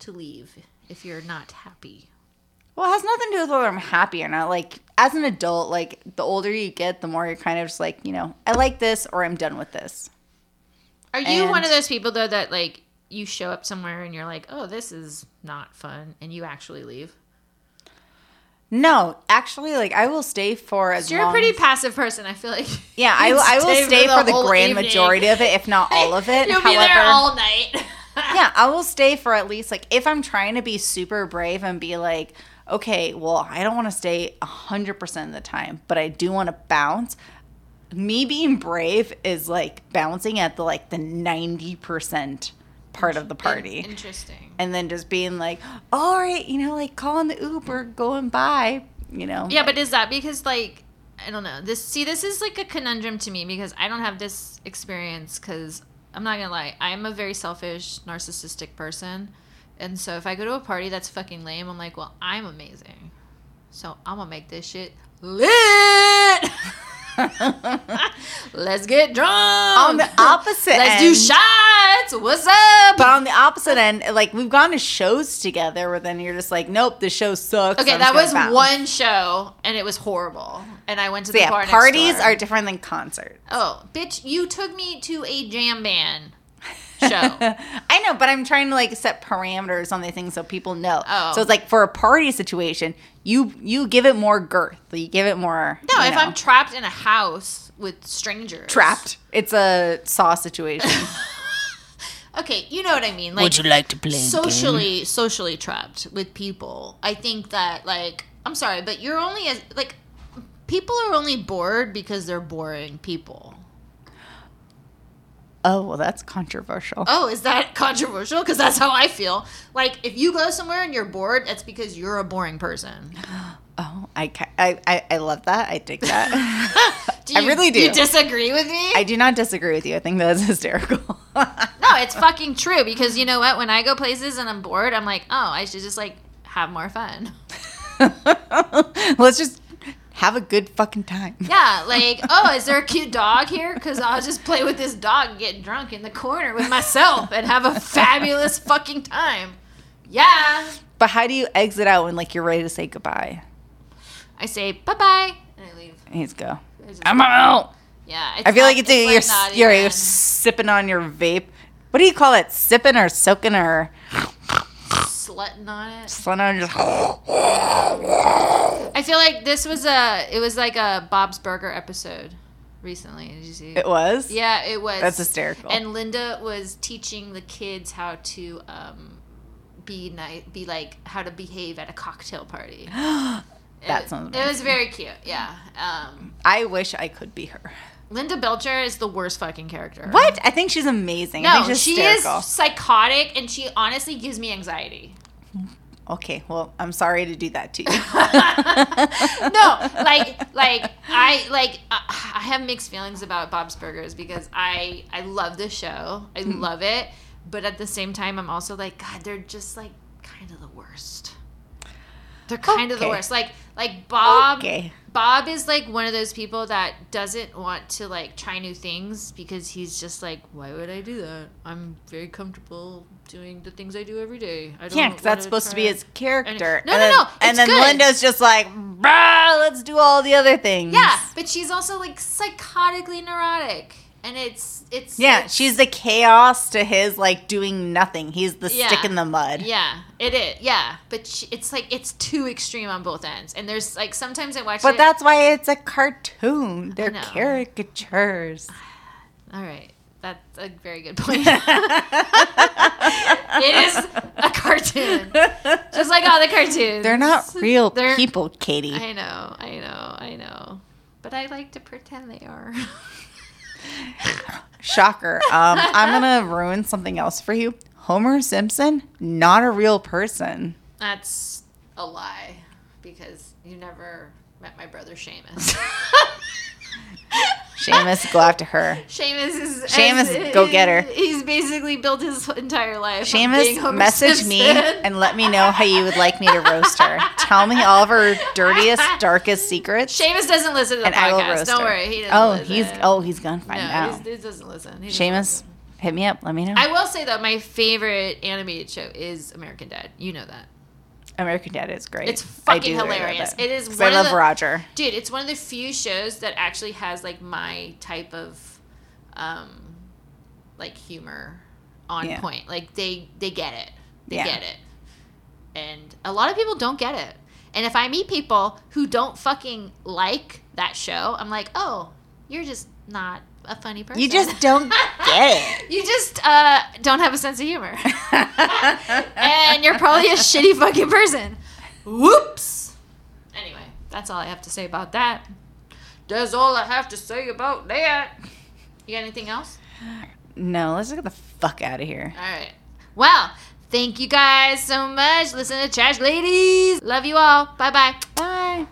to leave if you're not happy? Well, it has nothing to do with whether I'm happy or not. Like as an adult, like the older you get, the more you're kind of just like, you know, I like this or I'm done with this. Are you one of those people though that like you show up somewhere and you're like, oh, this is not fun, and you actually leave? No, actually, like I will stay for as So you're a pretty passive person. I feel like. yeah, I, I will stay for for the the, grand evening. majority of it, if not all of it. You'll However, be there all night. yeah, I will stay for at least like if I'm trying to be super brave and be like, okay, well, I don't want to stay hundred percent of the time, but I do want to bounce. Me being brave is like bouncing at the like the ninety percent part of the party. Interesting. And then just being like, all right, you know, like calling the Uber, going by, you know. Yeah, but is that because like I don't know. This see this is like a conundrum to me because I don't have this experience cuz I'm not to lie. I'm a very selfish, narcissistic person. And so if I go to a party that's fucking lame, I'm like, "Well, I'm amazing." So, I'm to make this shit lit. Let's get drunk. on the opposite Let's end, do shots. What's up? But on the opposite end, like we've gone to shows together where then you're just like, nope, the show sucks. Okay, I'm that was bounce. one show and it was horrible. And I went to So the yeah, bar parties are different than concerts. Oh, bitch, you took me to a jam band. Show. I know, but I'm trying to like set parameters on the things so people know. Oh. So it's oh. like for a party situation, you you give it more girth. You give it more. No, you if know, I'm trapped in a house with strangers, trapped, it's a saw situation. Okay, you know what I mean. Like, Would you like to play? a game? socially socially trapped with people i think that like i'm sorry but you're only as like people are only bored because they're boring people oh well, that's controversial. oh is that controversial because that's how i feel like if you go somewhere and you're bored it's because you're a boring person Oh, I, I I love that. I dig that. do I really do. you disagree with me I do not disagree with you. I think that is hysterical. no it's fucking true because you know what when i go places and i'm bored i'm like oh i should just like have more fun Let's just have a good fucking time. Yeah, like, oh, is there a cute dog here? Because I'll just play with this dog and get drunk in the corner with myself and have a fabulous fucking time. Yeah. But how do you exit out when like you're ready to say goodbye? I say bye bye and I leave. Let's go. I just- I'm out. yeah. I feel not- like it's, you're, like not you're, you're sipping on your vape. What do you call it? Sipping or soaking or slutting on it. slung on just I feel like this was a. It was like a Bob's Burger episode recently. Did you see? It was? Yeah, it was. That's hysterical. And Linda was teaching the kids how to um, be nice, be like how to behave at a cocktail party. That it, sounds It was very cute. Yeah. Um, I wish I could be her. Linda Belcher is the worst fucking character. What? I think she's amazing. No, she's she is psychotic, and she honestly gives me anxiety. Okay, well, I'm sorry to do that to you. no, like, like I like uh, I have mixed feelings about Bob's Burgers because I I love the show, I Hmm. love it, but at the same time, I'm also like, God, they're just like kind of the worst. They're kind of the worst. Like, like Bob. Okay. Bob is like one of those people that doesn't want to like try new things because he's just like, why would I do that? I'm very comfortable doing the things I do every day. I don't Yeah, because that's supposed to be his character. No, and no, then, no, And then good. Linda's just like, bruh, let's do all the other things. Yeah, but she's also like psychotically neurotic, and it's it's Yeah, it's- she's the chaos to his like doing nothing. He's the Yeah. stick in the mud. yeah, it is yeah, but she, it's like it's too extreme on both ends, and there's like sometimes I watch But it. that's why it's a cartoon. They're caricatures. all right. That's a very good point. it is a cartoon, just like all the cartoons. They're not real They're- people, Katie. I know, I know, I know, but I like to pretend they are. Shocker. Um, I'm gonna ruin something else for you. Homer Simpson, not a real person. That's a lie because you never met my brother Seamus. Seamus, go after her. Seamus is Seamus, go get her. He's basically built his entire life. Seamus, message me and let me know how you would like me to roast her. Tell me all of her dirtiest, darkest secrets, Seamus doesn't listen to the and I will podcast. roast Don't her. worry, he doesn't oh, listen. he's oh, he's gonna find no, out. he doesn't listen. He doesn't listen. hit me up. Let me know. I will say though, my favorite animated show is American Dad. You know that. American Dad is great. It's fucking do really love hilarious. that. It is I of love the- Roger. Dude, it's one of the few shows that actually has like my type of um like humor on Yeah. point. Like they they get it. They Yeah. get it. And a lot of people don't get it. And if I meet people who don't fucking like that show, I'm like, "Oh, you're just not a funny person." You just don't get it. You just uh, don't have a sense of humor. and you're probably a shitty fucking person. Whoops. Anyway, that's all I have to say about that. That's all I have to say about that. You got anything else? No, let's get the fuck out of here. All right. Well, thank you guys so much. Listen to Trash Ladies. Love you all. Bye bye. Bye.